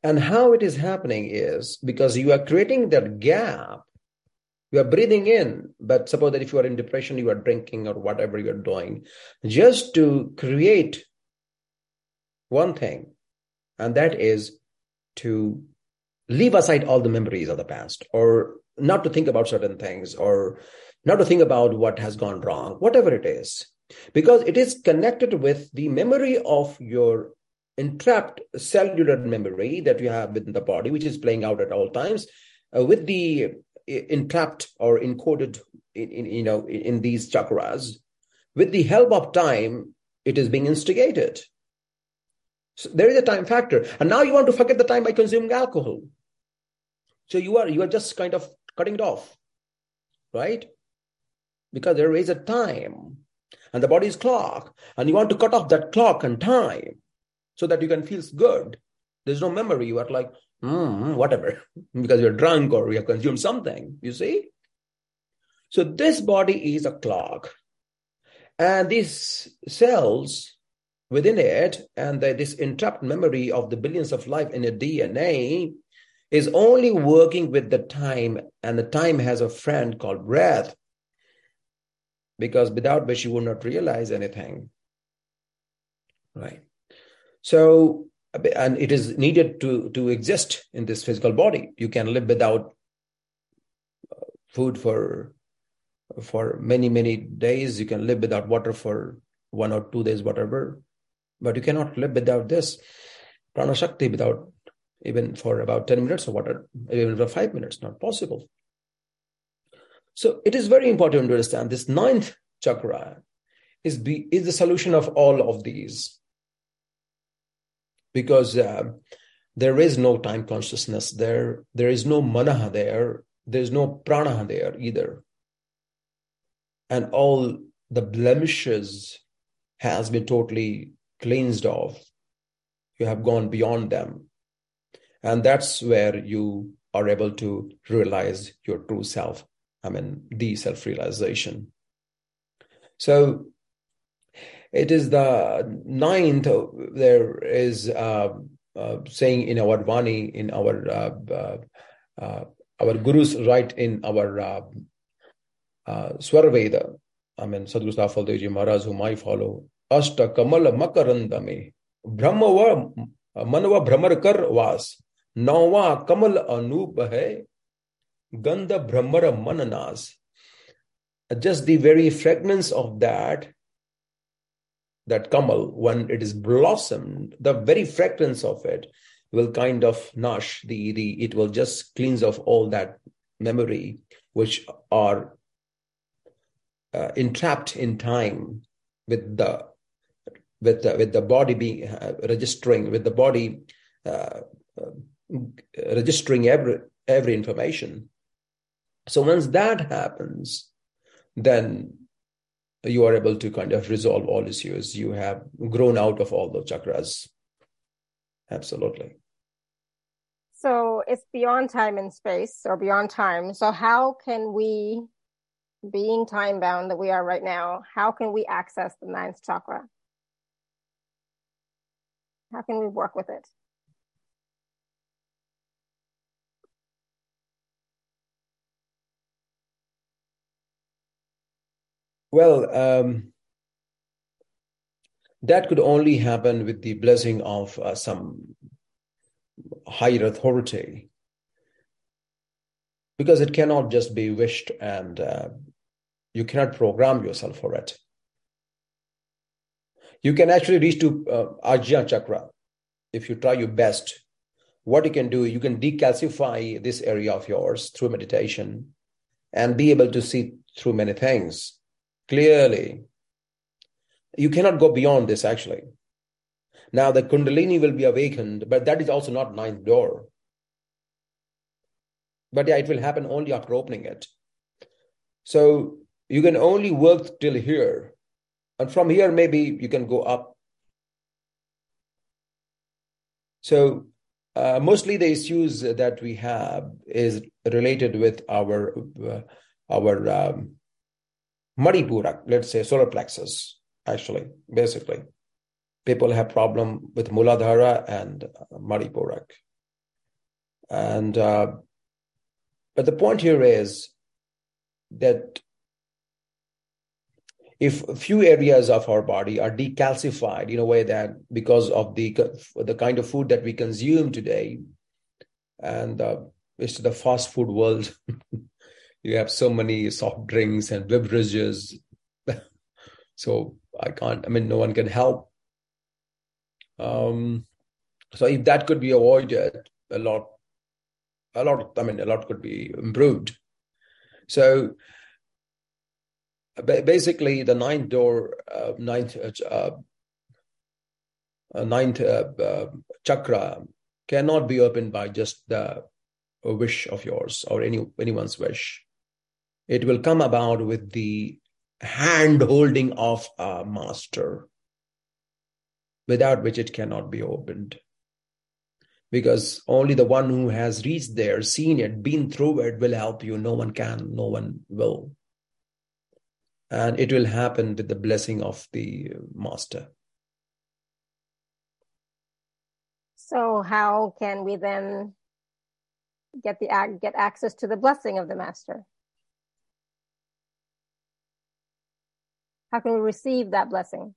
and how it is happening is because you are creating that gap you are breathing in, but suppose that if you are in depression, you are drinking or whatever you're doing, just to create one thing, and that is to leave aside all the memories of the past or not to think about certain things or not to think about what has gone wrong, whatever it is, because it is connected with the memory of your entrapped cellular memory that you have within the body, which is playing out at all times, uh, with the entrapped or encoded in, in, you know in these chakras. With the help of time it is being instigated. So there is a time factor. And now you want to forget the time by consuming alcohol. So you are you are just kind of cutting it off right because there is a time and the body is clock and you want to cut off that clock and time so that you can feel good there's no memory you are like mm, whatever, because you're drunk or you have consumed something, you see? So this body is a clock. And these cells within it and the, this entrapped memory of the billions of life in a DNA is only working with the time, and the time has a friend called breath, because without which you would not realize anything. Right. So and it is needed to to exist in this physical body you can live without uh, food for for many many days you can live without water for one or two days whatever but you cannot live without this prana shakti without even for about 10 minutes or water even for 5 minutes not possible. So it is very important to understand this ninth chakra is be, is the solution of all of these. Because uh, there is no time consciousness there there is no manaha there there's no prana there either. And all the blemishes has been totally cleansed off. You have gone beyond them and that's where you are able to realize your true self i mean the self realization so it is the ninth, there is uh, uh, saying in our Vani, in our uh, uh, uh our Gurus write in our uh, Swarveda, I mean, Sadhguru Safaldevji Maharaj, whom I follow, Ashta Kamala Makarandame, Brahmava Manava Brahmarkar Vas, Nawa Kamal Anup hai, Gandha Brahmara Mananas. Just the very fragrance of that that kamal, when it is blossomed, the very fragrance of it will kind of nosh the the it will just cleanse off all that memory which are uh, entrapped in time with the with the, with the body being uh, registering with the body uh, registering every every information. So once that happens then you are able to kind of resolve all issues. You have grown out of all the chakras. Absolutely. So it's beyond time and space or beyond time. So how can we being time bound that we are right now how can we access the ninth chakra? How can we work with it? Well, um, that could only happen with the blessing of uh, some higher authority. Because it cannot just be wished and uh, you cannot program yourself for it. You can actually reach to uh, Ajna chakra if you try your best. What you can do, you can decalcify this area of yours through meditation and be able to see through many things clearly. You cannot go beyond this actually. Now the Kundalini will be awakened, but that is also not ninth door. But yeah, it will happen only after opening it. So you can only work till here and from here, maybe you can go up. So uh, mostly the issues that we have is related with our uh, our um, Manipurak, let's say solar plexus. Actually, basically, people have problem with Muladhara and uh, Manipurak. And uh, but the point here is that if few areas of our body are decalcified in a way that because of the the kind of food that we consume today and uh, it's the fast food world you have so many soft drinks and beverages. So i can't i mean no one can help. Um so if that could be avoided a lot a lot i mean a lot could be improved. So basically the ninth door, uh, ninth uh, uh, ninth uh, uh, chakra cannot be opened by just the wish of yours or any anyone's wish. It will come about with the hand holding of a master, without which it cannot be opened. Because only the one who has reached there, seen it, been through it, will help you. No one can, no one will and it will happen with the blessing of the master. So, how can we then get the get access to the blessing of the master? How can we receive that blessing?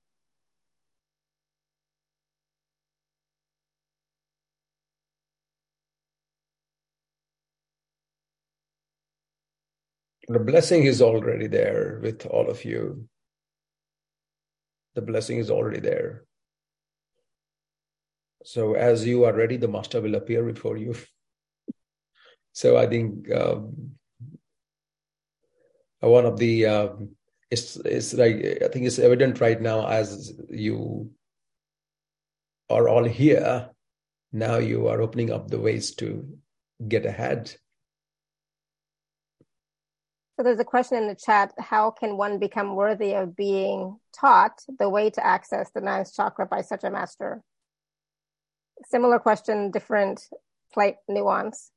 The blessing is already there with all of you. The blessing is already there. So, as you are ready, the master will appear before you. so, I think um, one of the uh, it's it's like I think it's evident right now as you are all here. Now you are opening up the ways to get ahead so there's a question in the chat how can one become worthy of being taught the way to access the ninth chakra by such a master? Similar question, different slight nuance.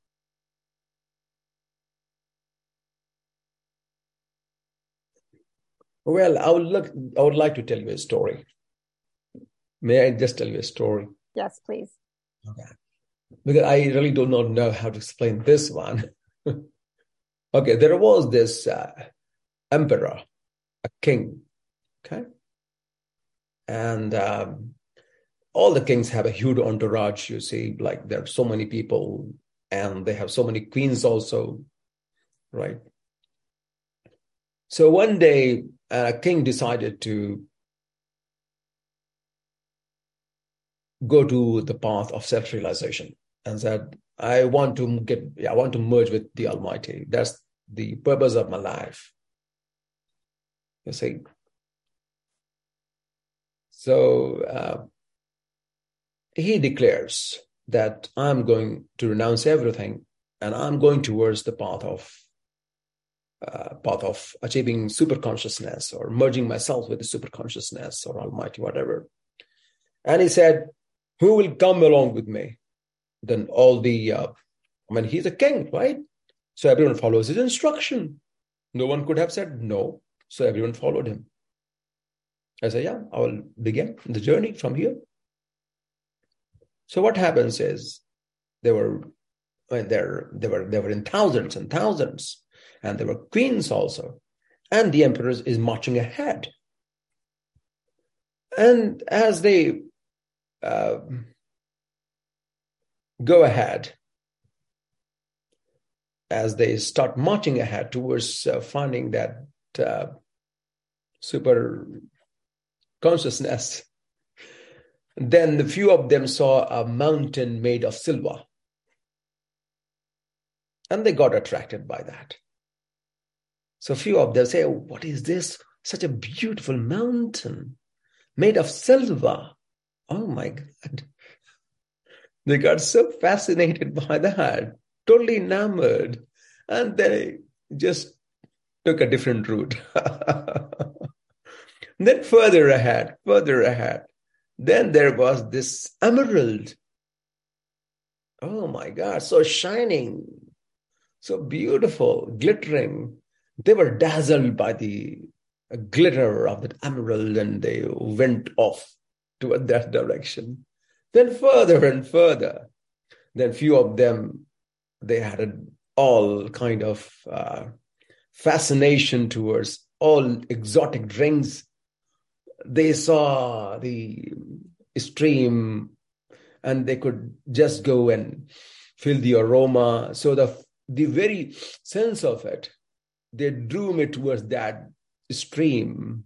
Well, I would look I would like to tell you a story. May I just tell you a story? Yes, please. Okay. Because I really do not know how to explain this one. Okay, there was this uh, emperor, a king, okay? And um, all the kings have a huge entourage, you see, like there are so many people, and they have so many queens also, right? So one day, a king decided to go to the path of self realization and said, I want to get, I want to merge with the Almighty. That's the purpose of my life. You see. So uh, he declares that I'm going to renounce everything and I'm going towards the path of uh, path of achieving super consciousness or merging myself with the super consciousness or Almighty, whatever. And he said, "Who will come along with me?" Then all the, uh, I mean, he's a king, right? So everyone follows his instruction. No one could have said no, so everyone followed him. I said, "Yeah, I will begin the journey from here." So what happens is there were there there were there were in thousands and thousands, and there were queens also, and the emperor is marching ahead. And as they uh, go ahead, as they start marching ahead towards uh, finding that uh, super consciousness then the few of them saw a mountain made of silver. And they got attracted by that. So few of them say, oh, What is this? Such a beautiful mountain made of silver. Oh my God. They got so fascinated by that, totally enamored. And they just took a different route. then further ahead, further ahead, then there was this emerald. Oh my God, so shining, so beautiful, glittering. They were dazzled by the glitter of that emerald and they went off toward that direction. Then further and further. Then few of them, they had all kind of uh, fascination towards all exotic drinks they saw the stream and they could just go and feel the aroma. So the the very sense of it, they drew me towards that stream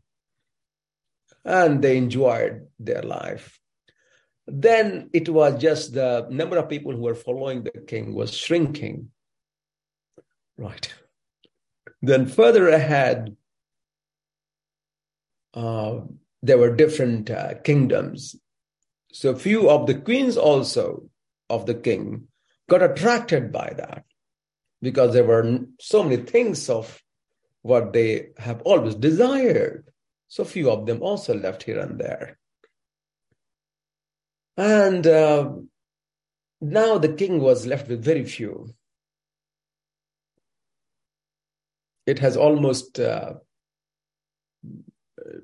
and they enjoyed their life. Then it was just the number of people who were following the king was shrinking. Right. Then further ahead, uh, there were different uh, kingdoms. So few of the queens also of the king got attracted by that because there were so many things of what they have always desired. So few of them also left here and there. And uh, now the king was left with very few. It has almost uh,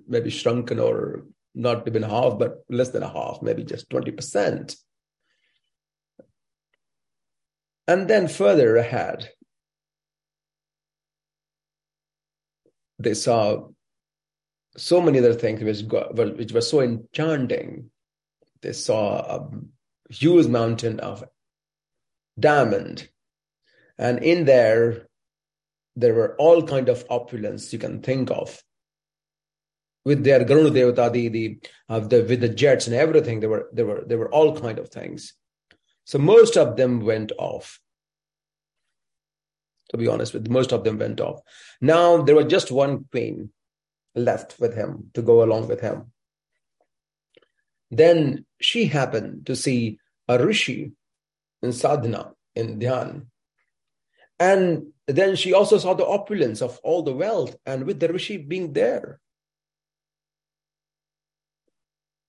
maybe shrunken or not even half, but less than a half, maybe just 20%. And then further ahead, they saw so many other things which, got, which were so enchanting. They saw a huge mountain of diamond. And in there, there were all kind of opulence you can think of with their Devata, the, the, uh, the, with the jets and everything, there were, there were, there were all kind of things. So most of them went off. To be honest with you, most of them went off. Now there was just one queen left with him to go along with him. Then she happened to see a rishi in sadhana, in dhyan. And then she also saw the opulence of all the wealth, and with the rishi being there.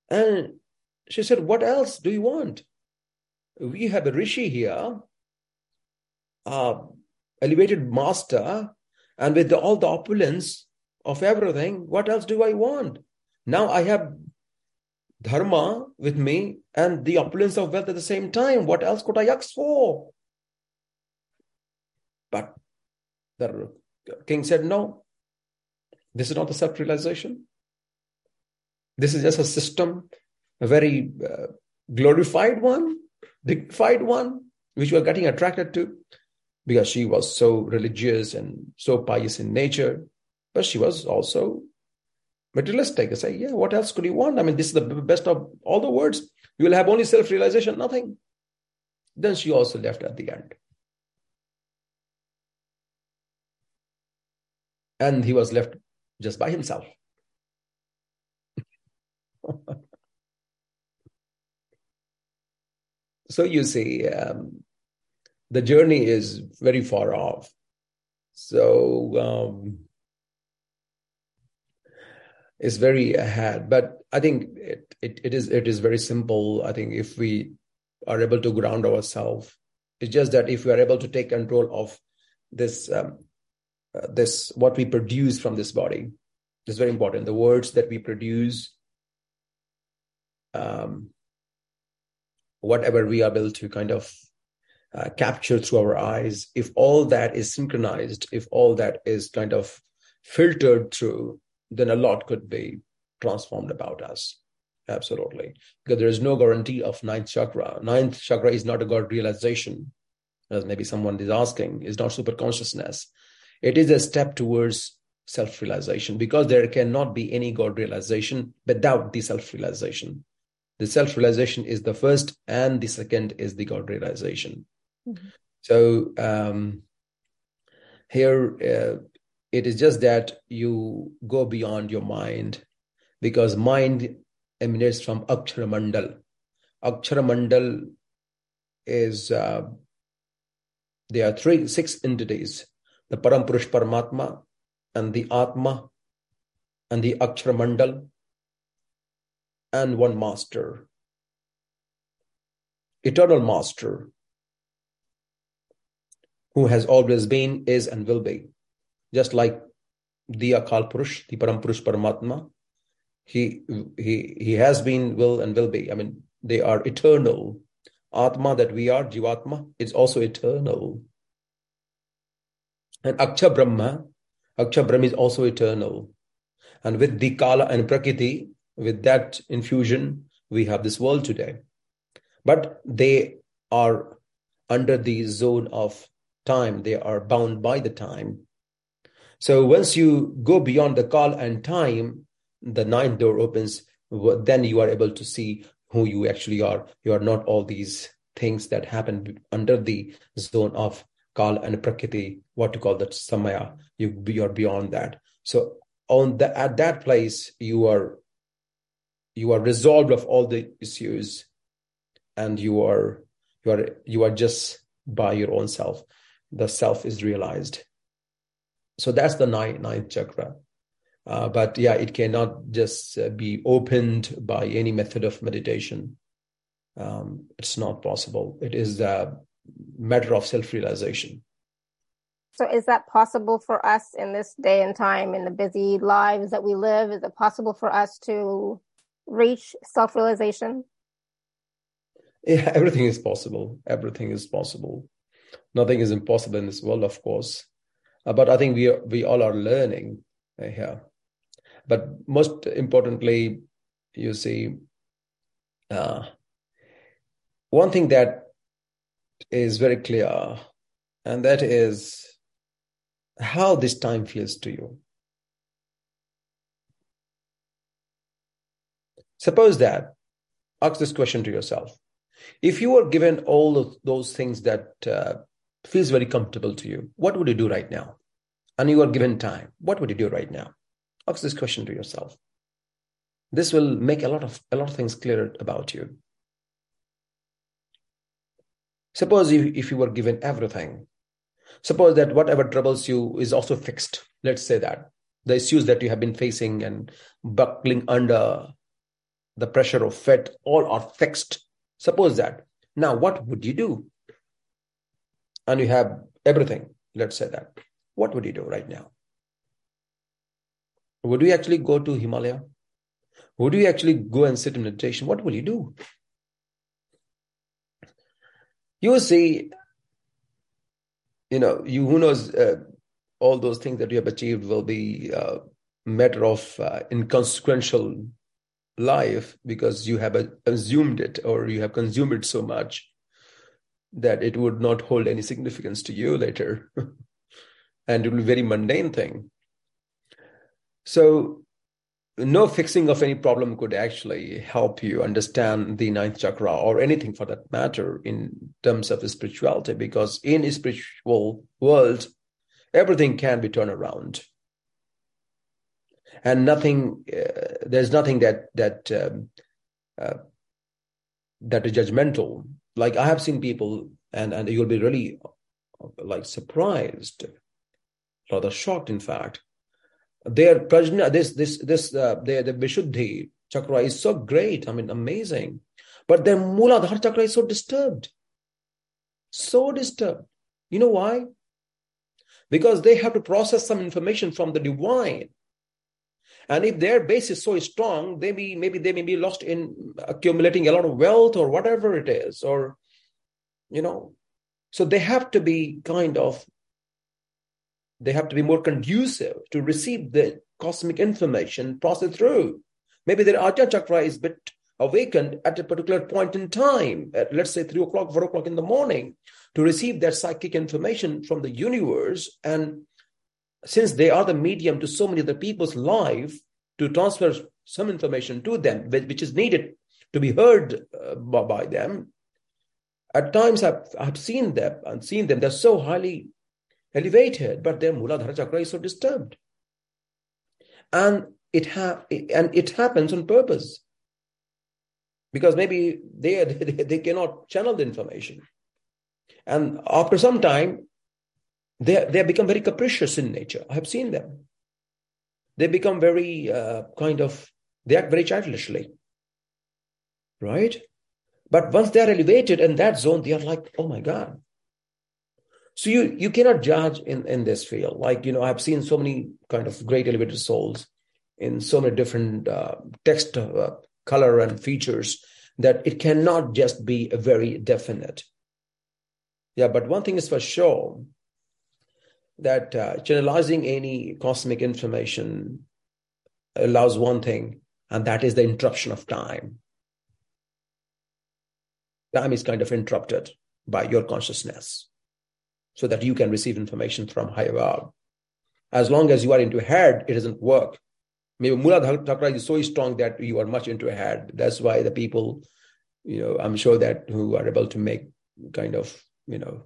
And she said, What else do you want? We have a rishi here, a elevated master, and with all the opulence of everything, what else do I want? Now I have dharma with me and the opulence of wealth at the same time. What else could I ask for? But the king said, No, this is not the self realization. This is just a system, a very uh, glorified one, dignified one, which we are getting attracted to because she was so religious and so pious in nature. But she was also materialistic. I say, yeah, what else could you want? I mean, this is the best of all the words. You will have only self realization, nothing. Then she also left at the end. And he was left just by himself. so you see, um, the journey is very far off. So um, it's very ahead. But I think it, it, it is it is very simple. I think if we are able to ground ourselves, it's just that if we are able to take control of this um, uh, this what we produce from this body is very important. The words that we produce, um, whatever we are able to kind of uh, capture through our eyes, if all that is synchronized, if all that is kind of filtered through, then a lot could be transformed about us. Absolutely. Because there is no guarantee of ninth chakra. Ninth chakra is not a God realization, as maybe someone is asking, is not super consciousness. It is a step towards self realization because there cannot be any God realization without the self realization. The self realization is the first, and the second is the God realization. Mm-hmm. So um, here uh, it is just that you go beyond your mind because mind emanates from Akshara Mandal. Akshara Mandal is uh, there are three six entities the Param Purush Paramatma and the Atma and the Akshara Mandal and one master, eternal master who has always been, is, and will be. Just like the Akal Purush, the Param Purush Paramatma, he, he, he has been, will, and will be. I mean, they are eternal. Atma that we are, Jivatma, is also eternal. And Aksha Brahma, Aksha Brahma is also eternal. And with the Kala and Prakriti, with that infusion, we have this world today. But they are under the zone of time, they are bound by the time. So once you go beyond the Kal and time, the ninth door opens, then you are able to see who you actually are. You are not all these things that happen under the zone of Kal and Prakriti, what to call that Samaya. You, you are beyond that. So on the, at that place, you are you are resolved of all the issues and you are you are you are just by your own self. The self is realized. So that's the ninth, ninth chakra. Uh, but yeah it cannot just uh, be opened by any method of meditation. Um, it's not possible. It is a matter of self-realization. So is that possible for us in this day and time in the busy lives that we live? Is it possible for us to reach self realization? Yeah, everything is possible. Everything is possible. Nothing is impossible in this world, of course. Uh, but I think we are, we all are learning uh, here. But most importantly, you see, uh, one thing that is very clear, and that is how this time feels to you. Suppose that, ask this question to yourself. If you were given all of those things that uh, feels very comfortable to you, what would you do right now? And you are given time, what would you do right now? Ask this question to yourself. This will make a lot of a lot of things clear about you. Suppose if, if you were given everything, suppose that whatever troubles you is also fixed. Let's say that the issues that you have been facing and buckling under the pressure of fat, all are fixed. Suppose that. Now, what would you do? And you have everything, let's say that. What would you do right now? Would you actually go to Himalaya? Would you actually go and sit in meditation? What will you do? You see, you know, you who knows, uh, all those things that you have achieved will be a uh, matter of uh, inconsequential life because you have assumed it or you have consumed it so much that it would not hold any significance to you later. and it will be a very mundane thing. So, no fixing of any problem could actually help you understand the ninth chakra or anything for that matter in terms of spirituality, because in a spiritual world, everything can be turned around. And nothing uh, there's nothing that that um, uh, that is judgmental. Like i have seen people and and you'll be really like surprised rather shocked in fact. Their prajna this this this uh, their the vishuddhi chakra is so great i mean amazing. But their muladhara chakra is so disturbed. So disturbed. You know why? Because they have to process some information from the divine and if their base is so strong, they be maybe they may be lost in accumulating a lot of wealth or whatever it is, or you know. So they have to be kind of they have to be more conducive to receive the cosmic information processed through. Maybe their Ajna chakra is bit awakened at a particular point in time, at let's say three o'clock, four o'clock in the morning, to receive that psychic information from the universe and since they are the medium to so many other people's life to transfer some information to them which is needed to be heard uh, by them. At times I've, I've seen them and seen them. They're so highly elevated but their muladhara chakra is so disturbed. And it ha- and it happens on purpose. Because maybe they, they they cannot channel the information. And after some time they, they become very capricious in nature. I have seen them. They become very uh, kind of, they act very childishly. Right? But once they are elevated in that zone, they are like, oh my God. So you, you cannot judge in, in this field. Like, you know, I've seen so many kind of great elevated souls in so many different uh, text uh, color and features that it cannot just be a very definite. Yeah, but one thing is for sure that uh, channelizing any cosmic information allows one thing, and that is the interruption of time. Time is kind of interrupted by your consciousness so that you can receive information from higher above. As long as you are into head, it doesn't work. Maybe Mula chakra is so strong that you are much into head. That's why the people, you know, I'm sure that who are able to make kind of, you know,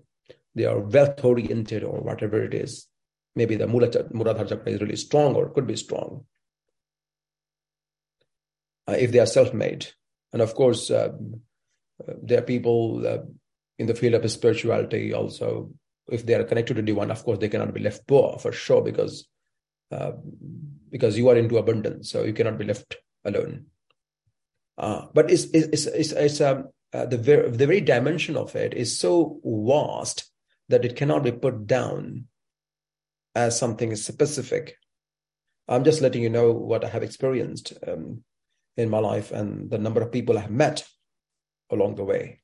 they are wealth oriented or whatever it is. Maybe the Muladhara chakra is really strong or could be strong uh, if they are self made. And of course, uh, there are people uh, in the field of spirituality also. If they are connected to divine, of course, they cannot be left poor for sure because uh, because you are into abundance, so you cannot be left alone. Uh, but it's it's it's, it's um, uh, the very the very dimension of it is so vast that it cannot be put down as something specific. I'm just letting you know what I have experienced um, in my life and the number of people I have met along the way.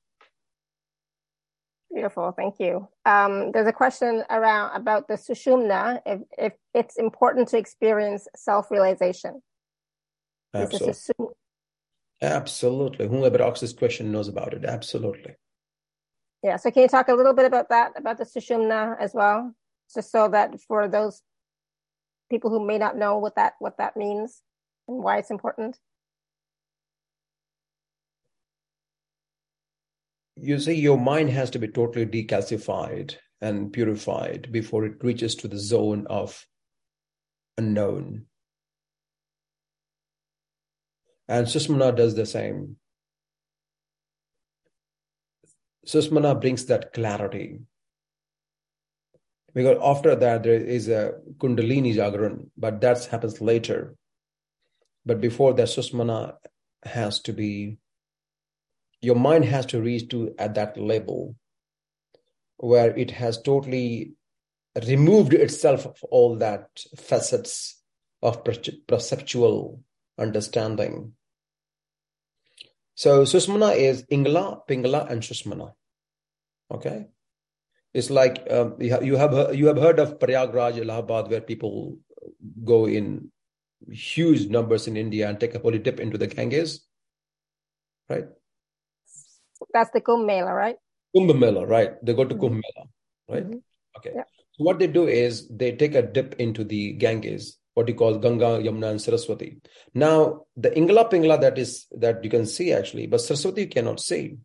Beautiful, thank you. Um, there's a question around about the sushumna. If, if it's important to experience self-realization. Absolutely. Absolutely. Whoever asks this question knows about it. Absolutely. Yeah. So can you talk a little bit about that, about the sushumna as well, just so that for those people who may not know what that what that means and why it's important? You see, your mind has to be totally decalcified and purified before it reaches to the zone of unknown. And Sushumna does the same. Sushumna brings that clarity. Because after that, there is a Kundalini Jagran, but that happens later. But before that, Sushumna has to be, your mind has to reach to at that level where it has totally removed itself of all that facets of perceptual understanding. So Sushumna is Ingla, Pingala, and Sushumna. Okay, it's like um, you, have, you have you have heard of Prayagraj, Allahabad, where people go in huge numbers in India and take a holy dip into the Ganges, right? That's the Kumbh Mela, right? Kumbh Mela, right? They go to mm-hmm. Kumbh Mela, right? Mm-hmm. Okay. Yeah. So what they do is they take a dip into the Ganges, what you call Ganga, Yamuna, and Saraswati. Now the Ingla Pingla that is that you can see actually, but Saraswati you cannot see,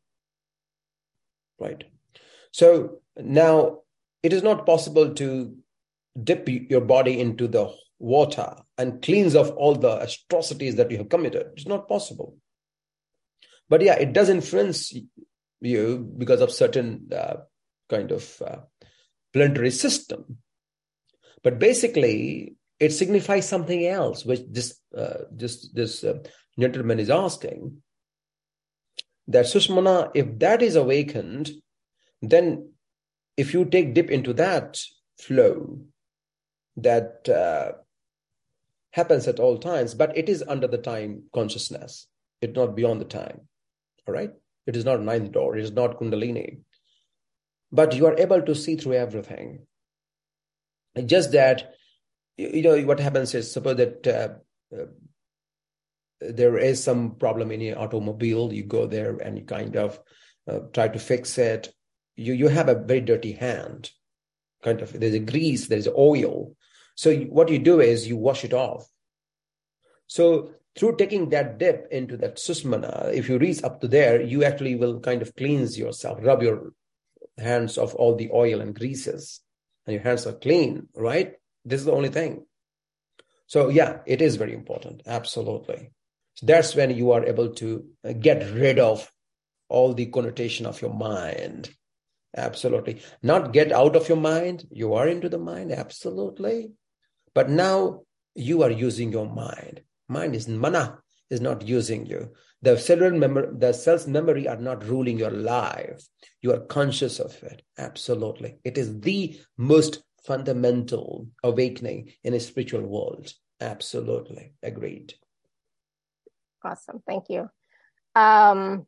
right? So now it is not possible to dip your body into the water and cleans off all the atrocities that you have committed. It's not possible. But yeah, it does influence you because of certain uh, kind of uh, planetary system. But basically, it signifies something else, which this uh, this this uh, gentleman is asking. That Sushmana, if that is awakened, then if you take dip into that flow, that uh, happens at all times, but it is under the time consciousness. It's not beyond the time. All right? It is not ninth door. It is not Kundalini. But you are able to see through everything. Just that, you know, what happens is suppose that uh, uh, there is some problem in your automobile. You go there and you kind of uh, try to fix it. You you have a very dirty hand. Kind of there's a grease, there's oil. So what you do is you wash it off. So through taking that dip into that susmana, if you reach up to there, you actually will kind of cleanse yourself, rub your hands of all the oil and greases, and your hands are clean, right? This is the only thing. So, yeah, it is very important. Absolutely. So that's when you are able to get rid of all the connotation of your mind. Absolutely. Not get out of your mind. You are into the mind. Absolutely. But now you are using your mind mind is mana is not using you. The cellular memory, the cell's memory are not ruling your life. You are conscious of it. Absolutely. It is the most fundamental awakening in a spiritual world. Absolutely. Agreed. Awesome. Thank you. Um,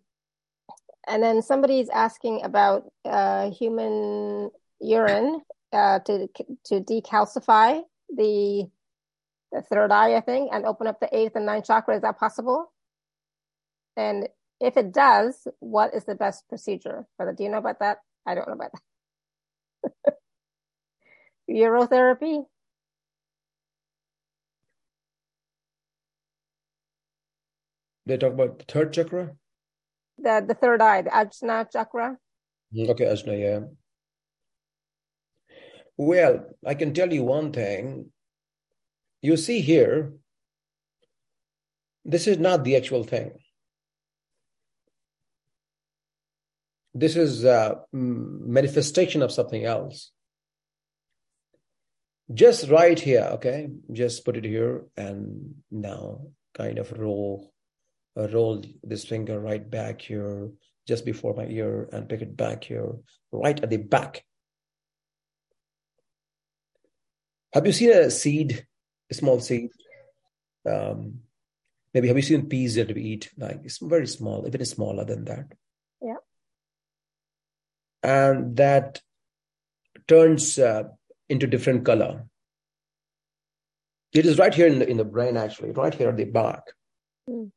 and then somebody's asking about uh, human urine uh, to to decalcify the the third eye, I think, and open up the eighth and ninth chakra. Is that possible? And if it does, what is the best procedure for that? Do you know about that? I don't know about that. Urotherapy? They talk about the third chakra? The the third eye, the Ajna chakra. Mm, okay, Ajna, yeah. Well, I can tell you one thing you see here, this is not the actual thing. This is a manifestation of something else. Just right here, okay? Just put it here and now kind of roll, uh, roll this finger right back here, just before my ear, and pick it back here, right at the back. Have you seen a seed a small seed. Um, maybe have you seen peas that we eat? Like it's very small, even smaller than that. Yeah. And that turns uh, into different color. It is right here in the in the brain, actually, right here at the back. Mm.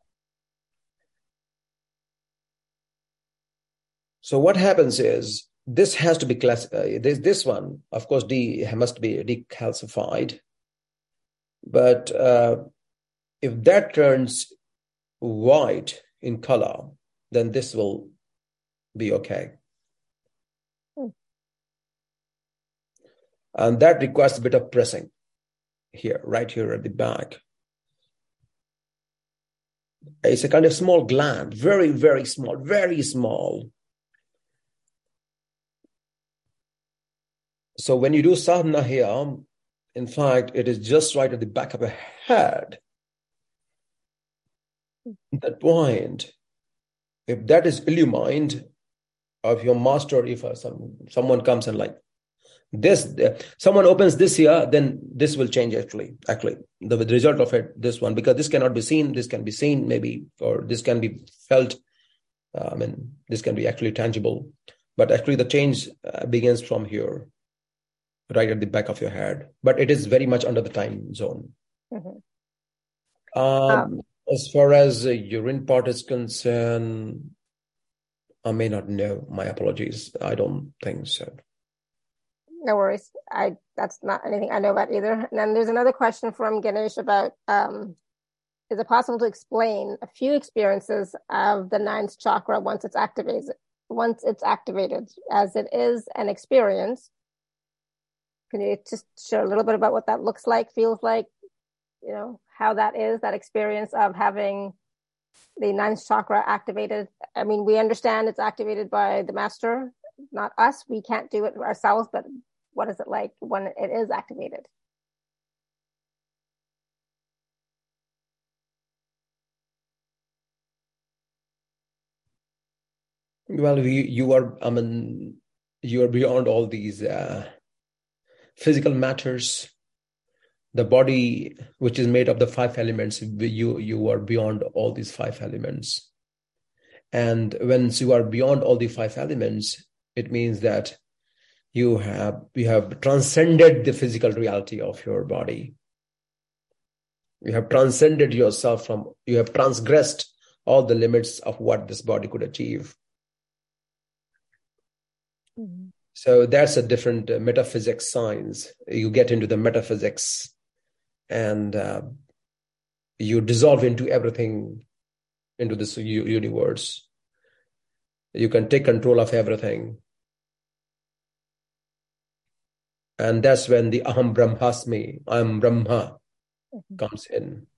So what happens is this has to be classified. Uh, this, this one, of course, D must be decalcified but uh, if that turns white in color, then this will be okay. Hmm. And that requires a bit of pressing here, right here at the back. It's a kind of small gland, very, very small, very small. So when you do sadhana here, in fact, it is just right at the back of your head. That point, if that is illumined of your master, if uh, some, someone comes and like this, uh, someone opens this here, then this will change actually. Actually, the, the result of it, this one, because this cannot be seen, this can be seen maybe, or this can be felt. Uh, I mean, this can be actually tangible. But actually, the change begins from here right at the back of your head, but it is very much under the time zone. Mm-hmm. Um, as far as the urine part is concerned, I may not know. My apologies. I don't think so. No worries. I that's not anything I know about either. And then there's another question from Ganesh about um, is it possible to explain a few experiences of the ninth chakra once it's activated? Once it's activated, as it is an experience, can you just share a little bit about what that looks like, feels like, you know, how that is, that experience of having the ninth chakra activated? I mean, we understand it's activated by the master, not us. We can't do it ourselves, but what is it like when it is activated? Well, you, you are, I mean, you are beyond all these uh, physical matters. The body, which is made of the five elements, you you are beyond all these five elements. And once you are beyond all the five elements, it means that you have you have transcended the physical reality of your body. You have transcended yourself from you have transgressed all the limits of what this body could achieve Mm-hmm. So that's a different uh, metaphysics science. You get into the metaphysics and uh, you dissolve into everything, into this u- universe. You can take control of everything. And that's when the Aham Brahmasmi, I am Brahma, mm-hmm. comes in.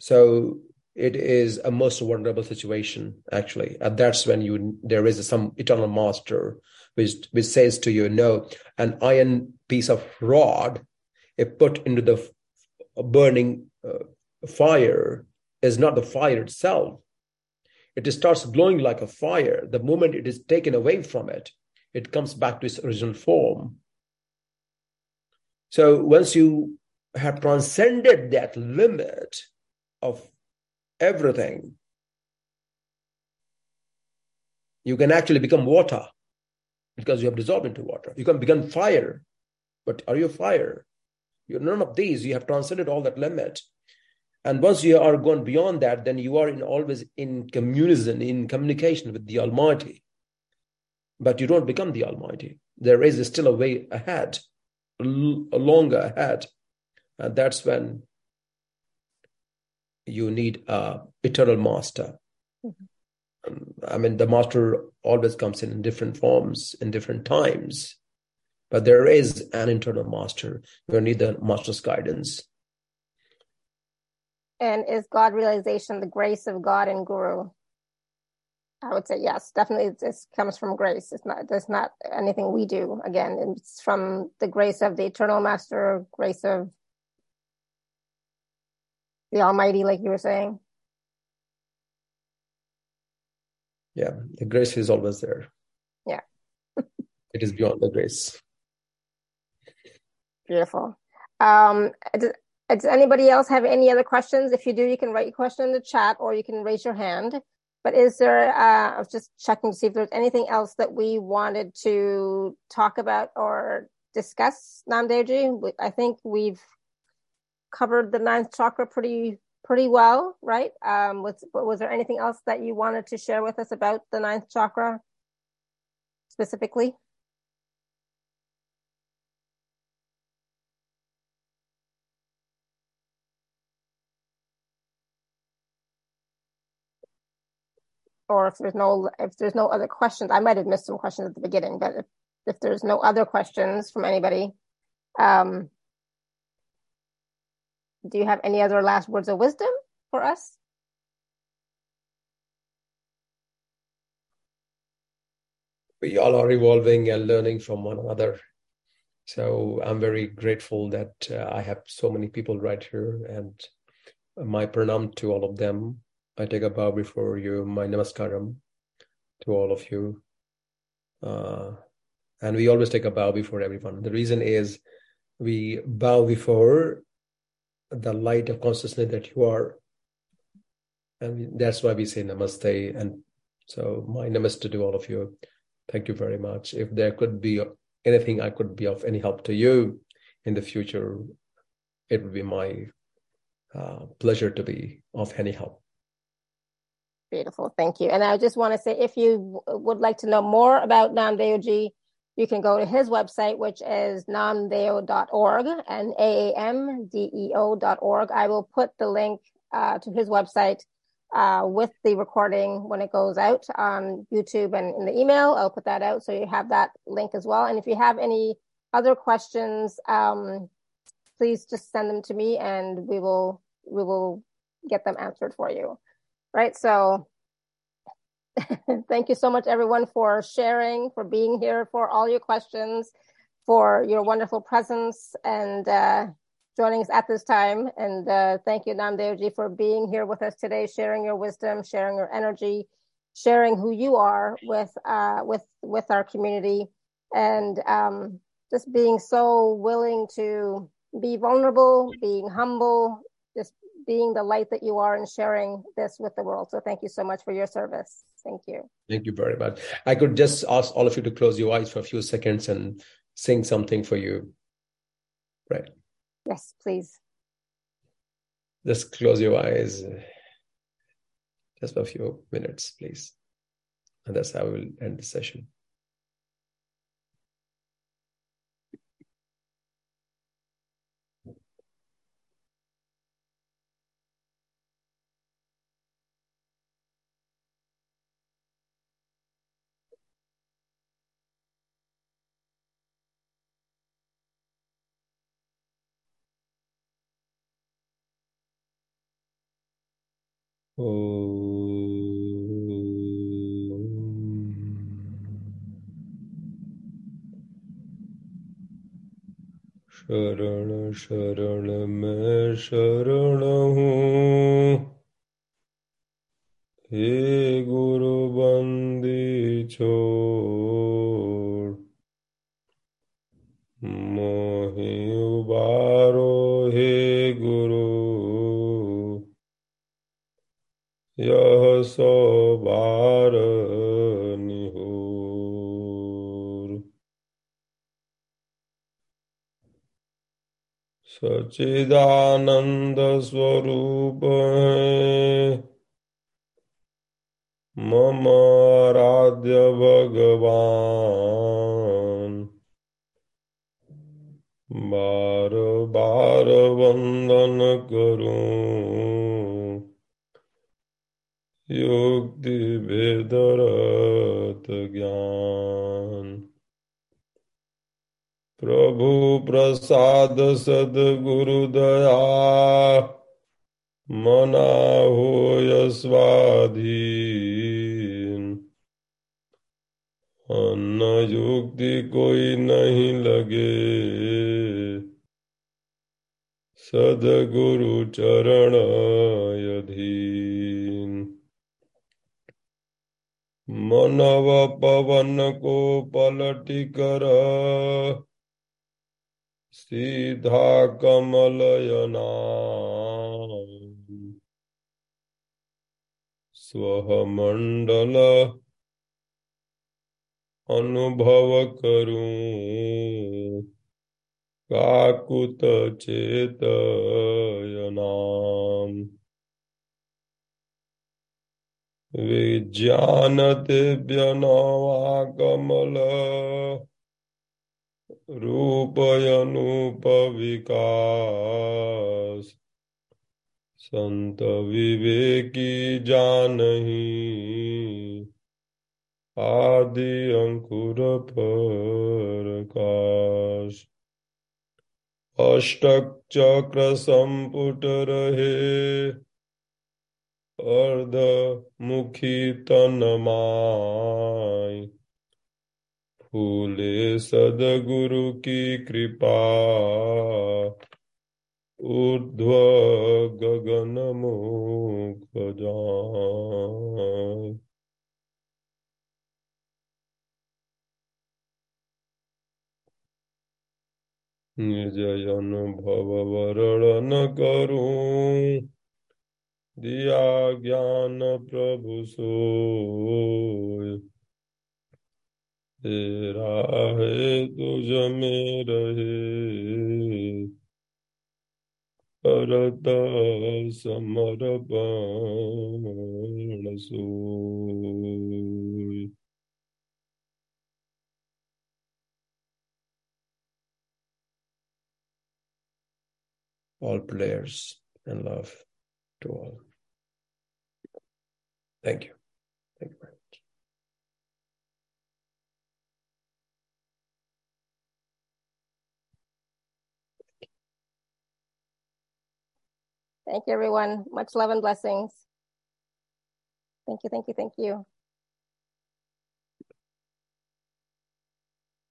So it is a most vulnerable situation actually and that's when you there is some eternal master which which says to you no an iron piece of rod if put into the burning uh, fire is not the fire itself. It starts glowing like a fire. The moment it is taken away from it it comes back to its original form. So once you have transcended that limit of everything, you can actually become water because you have dissolved into water. You can become fire, but are you fire? You're none of these. You have transcended all that limit. And once you are gone beyond that, then you are in always in communism, in communication with the Almighty. But you don't become the Almighty. There is still a way ahead, a longer ahead. And that's when you need a eternal master. Mm-hmm. I mean, the master always comes in different forms in different times, but there is an internal master. You need the master's guidance. And is God realization the grace of God and Guru? I would say yes, definitely. This comes from grace. It's not. There's not anything we do. Again, it's from the grace of the eternal master, grace of the Almighty, like you were saying. Yeah, the grace is always there. Yeah. it is beyond the grace. Beautiful. Um, does, does anybody else have any other questions? If you do, you can write your question in the chat or you can raise your hand. But is there, uh, I was just checking to see if there's anything else that we wanted to talk about or discuss, Naam Deo Ji. I think we've covered the ninth chakra pretty pretty well, right? Um, was was there anything else that you wanted to share with us about the ninth chakra specifically? Or if there's no if there's no other questions, I might have missed some questions at the beginning, but if, if there's no other questions from anybody, um, do you have any other last words of wisdom for us? We all are evolving and learning from one another. So I'm very grateful that uh, I have so many people right here and my pranam to all of them. I take a bow before you, my namaskaram to all of you. Uh, and we always take a bow before everyone. The reason is we bow before the light of consciousness that you are. And that's why we say namaste. And so my namaste to all of you. Thank you very much. If there could be anything I could be of any help to you in the future, it would be my uh, pleasure to be of any help. Beautiful. Thank you. And I just want to say if you would like to know more about Naam Deo Ji, you can go to his website, which is naamdeo.org and A-A-M-D-E-O.org. I will put the link uh, to his website uh, with the recording when it goes out on YouTube and in the email. I'll put that out so you have that link as well. And if you have any other questions, um, please just send them to me and we will we will get them answered for you. Right. So thank you so much everyone for sharing, for being here, for all your questions, for your wonderful presence and uh, joining us at this time. And uh, thank you, Naam Deo Ji, for being here with us today, sharing your wisdom, sharing your energy, sharing who you are with uh, with with our community, and um, just being so willing to be vulnerable, being humble, just being the light that you are and sharing this with the world. So thank you so much for your service. Thank you. Thank you very much. I could just ask all of you to close your eyes for a few seconds and sing something for you. Right. Yes, please. Just close your eyes just for a few minutes, please. And that's how we'll end the session. शरण शरण में शरण हूँ हे गुरु बंदी छोड़ सौ बार सचिदानंद स्वरूप मम आराध्य भगवान। बार बार वंदन करूँ। युक्ति भेदरत ज्ञान प्रभु प्रसाद सदगुरु दया मना हो स्वाधीन। अन्न युक्ति कोई नहीं लगे। सदगुरु चरण यधीन मनव पवन को पलटी कर सीधा कमलयना स्वमंडल अनुभव करूँ। काकुत चेतयनाम। विज्ञान दिव्य नवा कमल रूपयनूप विकास संत विवेकी जानही, आदि अंकुर प्रकाश अष्टक चक्र संपुट रहे अर्ध मुखी तनमाय फूले सदगुरु की कृपा। ऊर्ध्व गगन मुख जाए निर्जय अनुभव वरण करूँ। दिया ज्ञान प्रभु सोय तेरा है तुझ में रहे करत समर्पण सोई all players and love to all. Thank you. Thank you very much. Thank you, everyone. Much love and blessings. Thank you, thank you, thank you.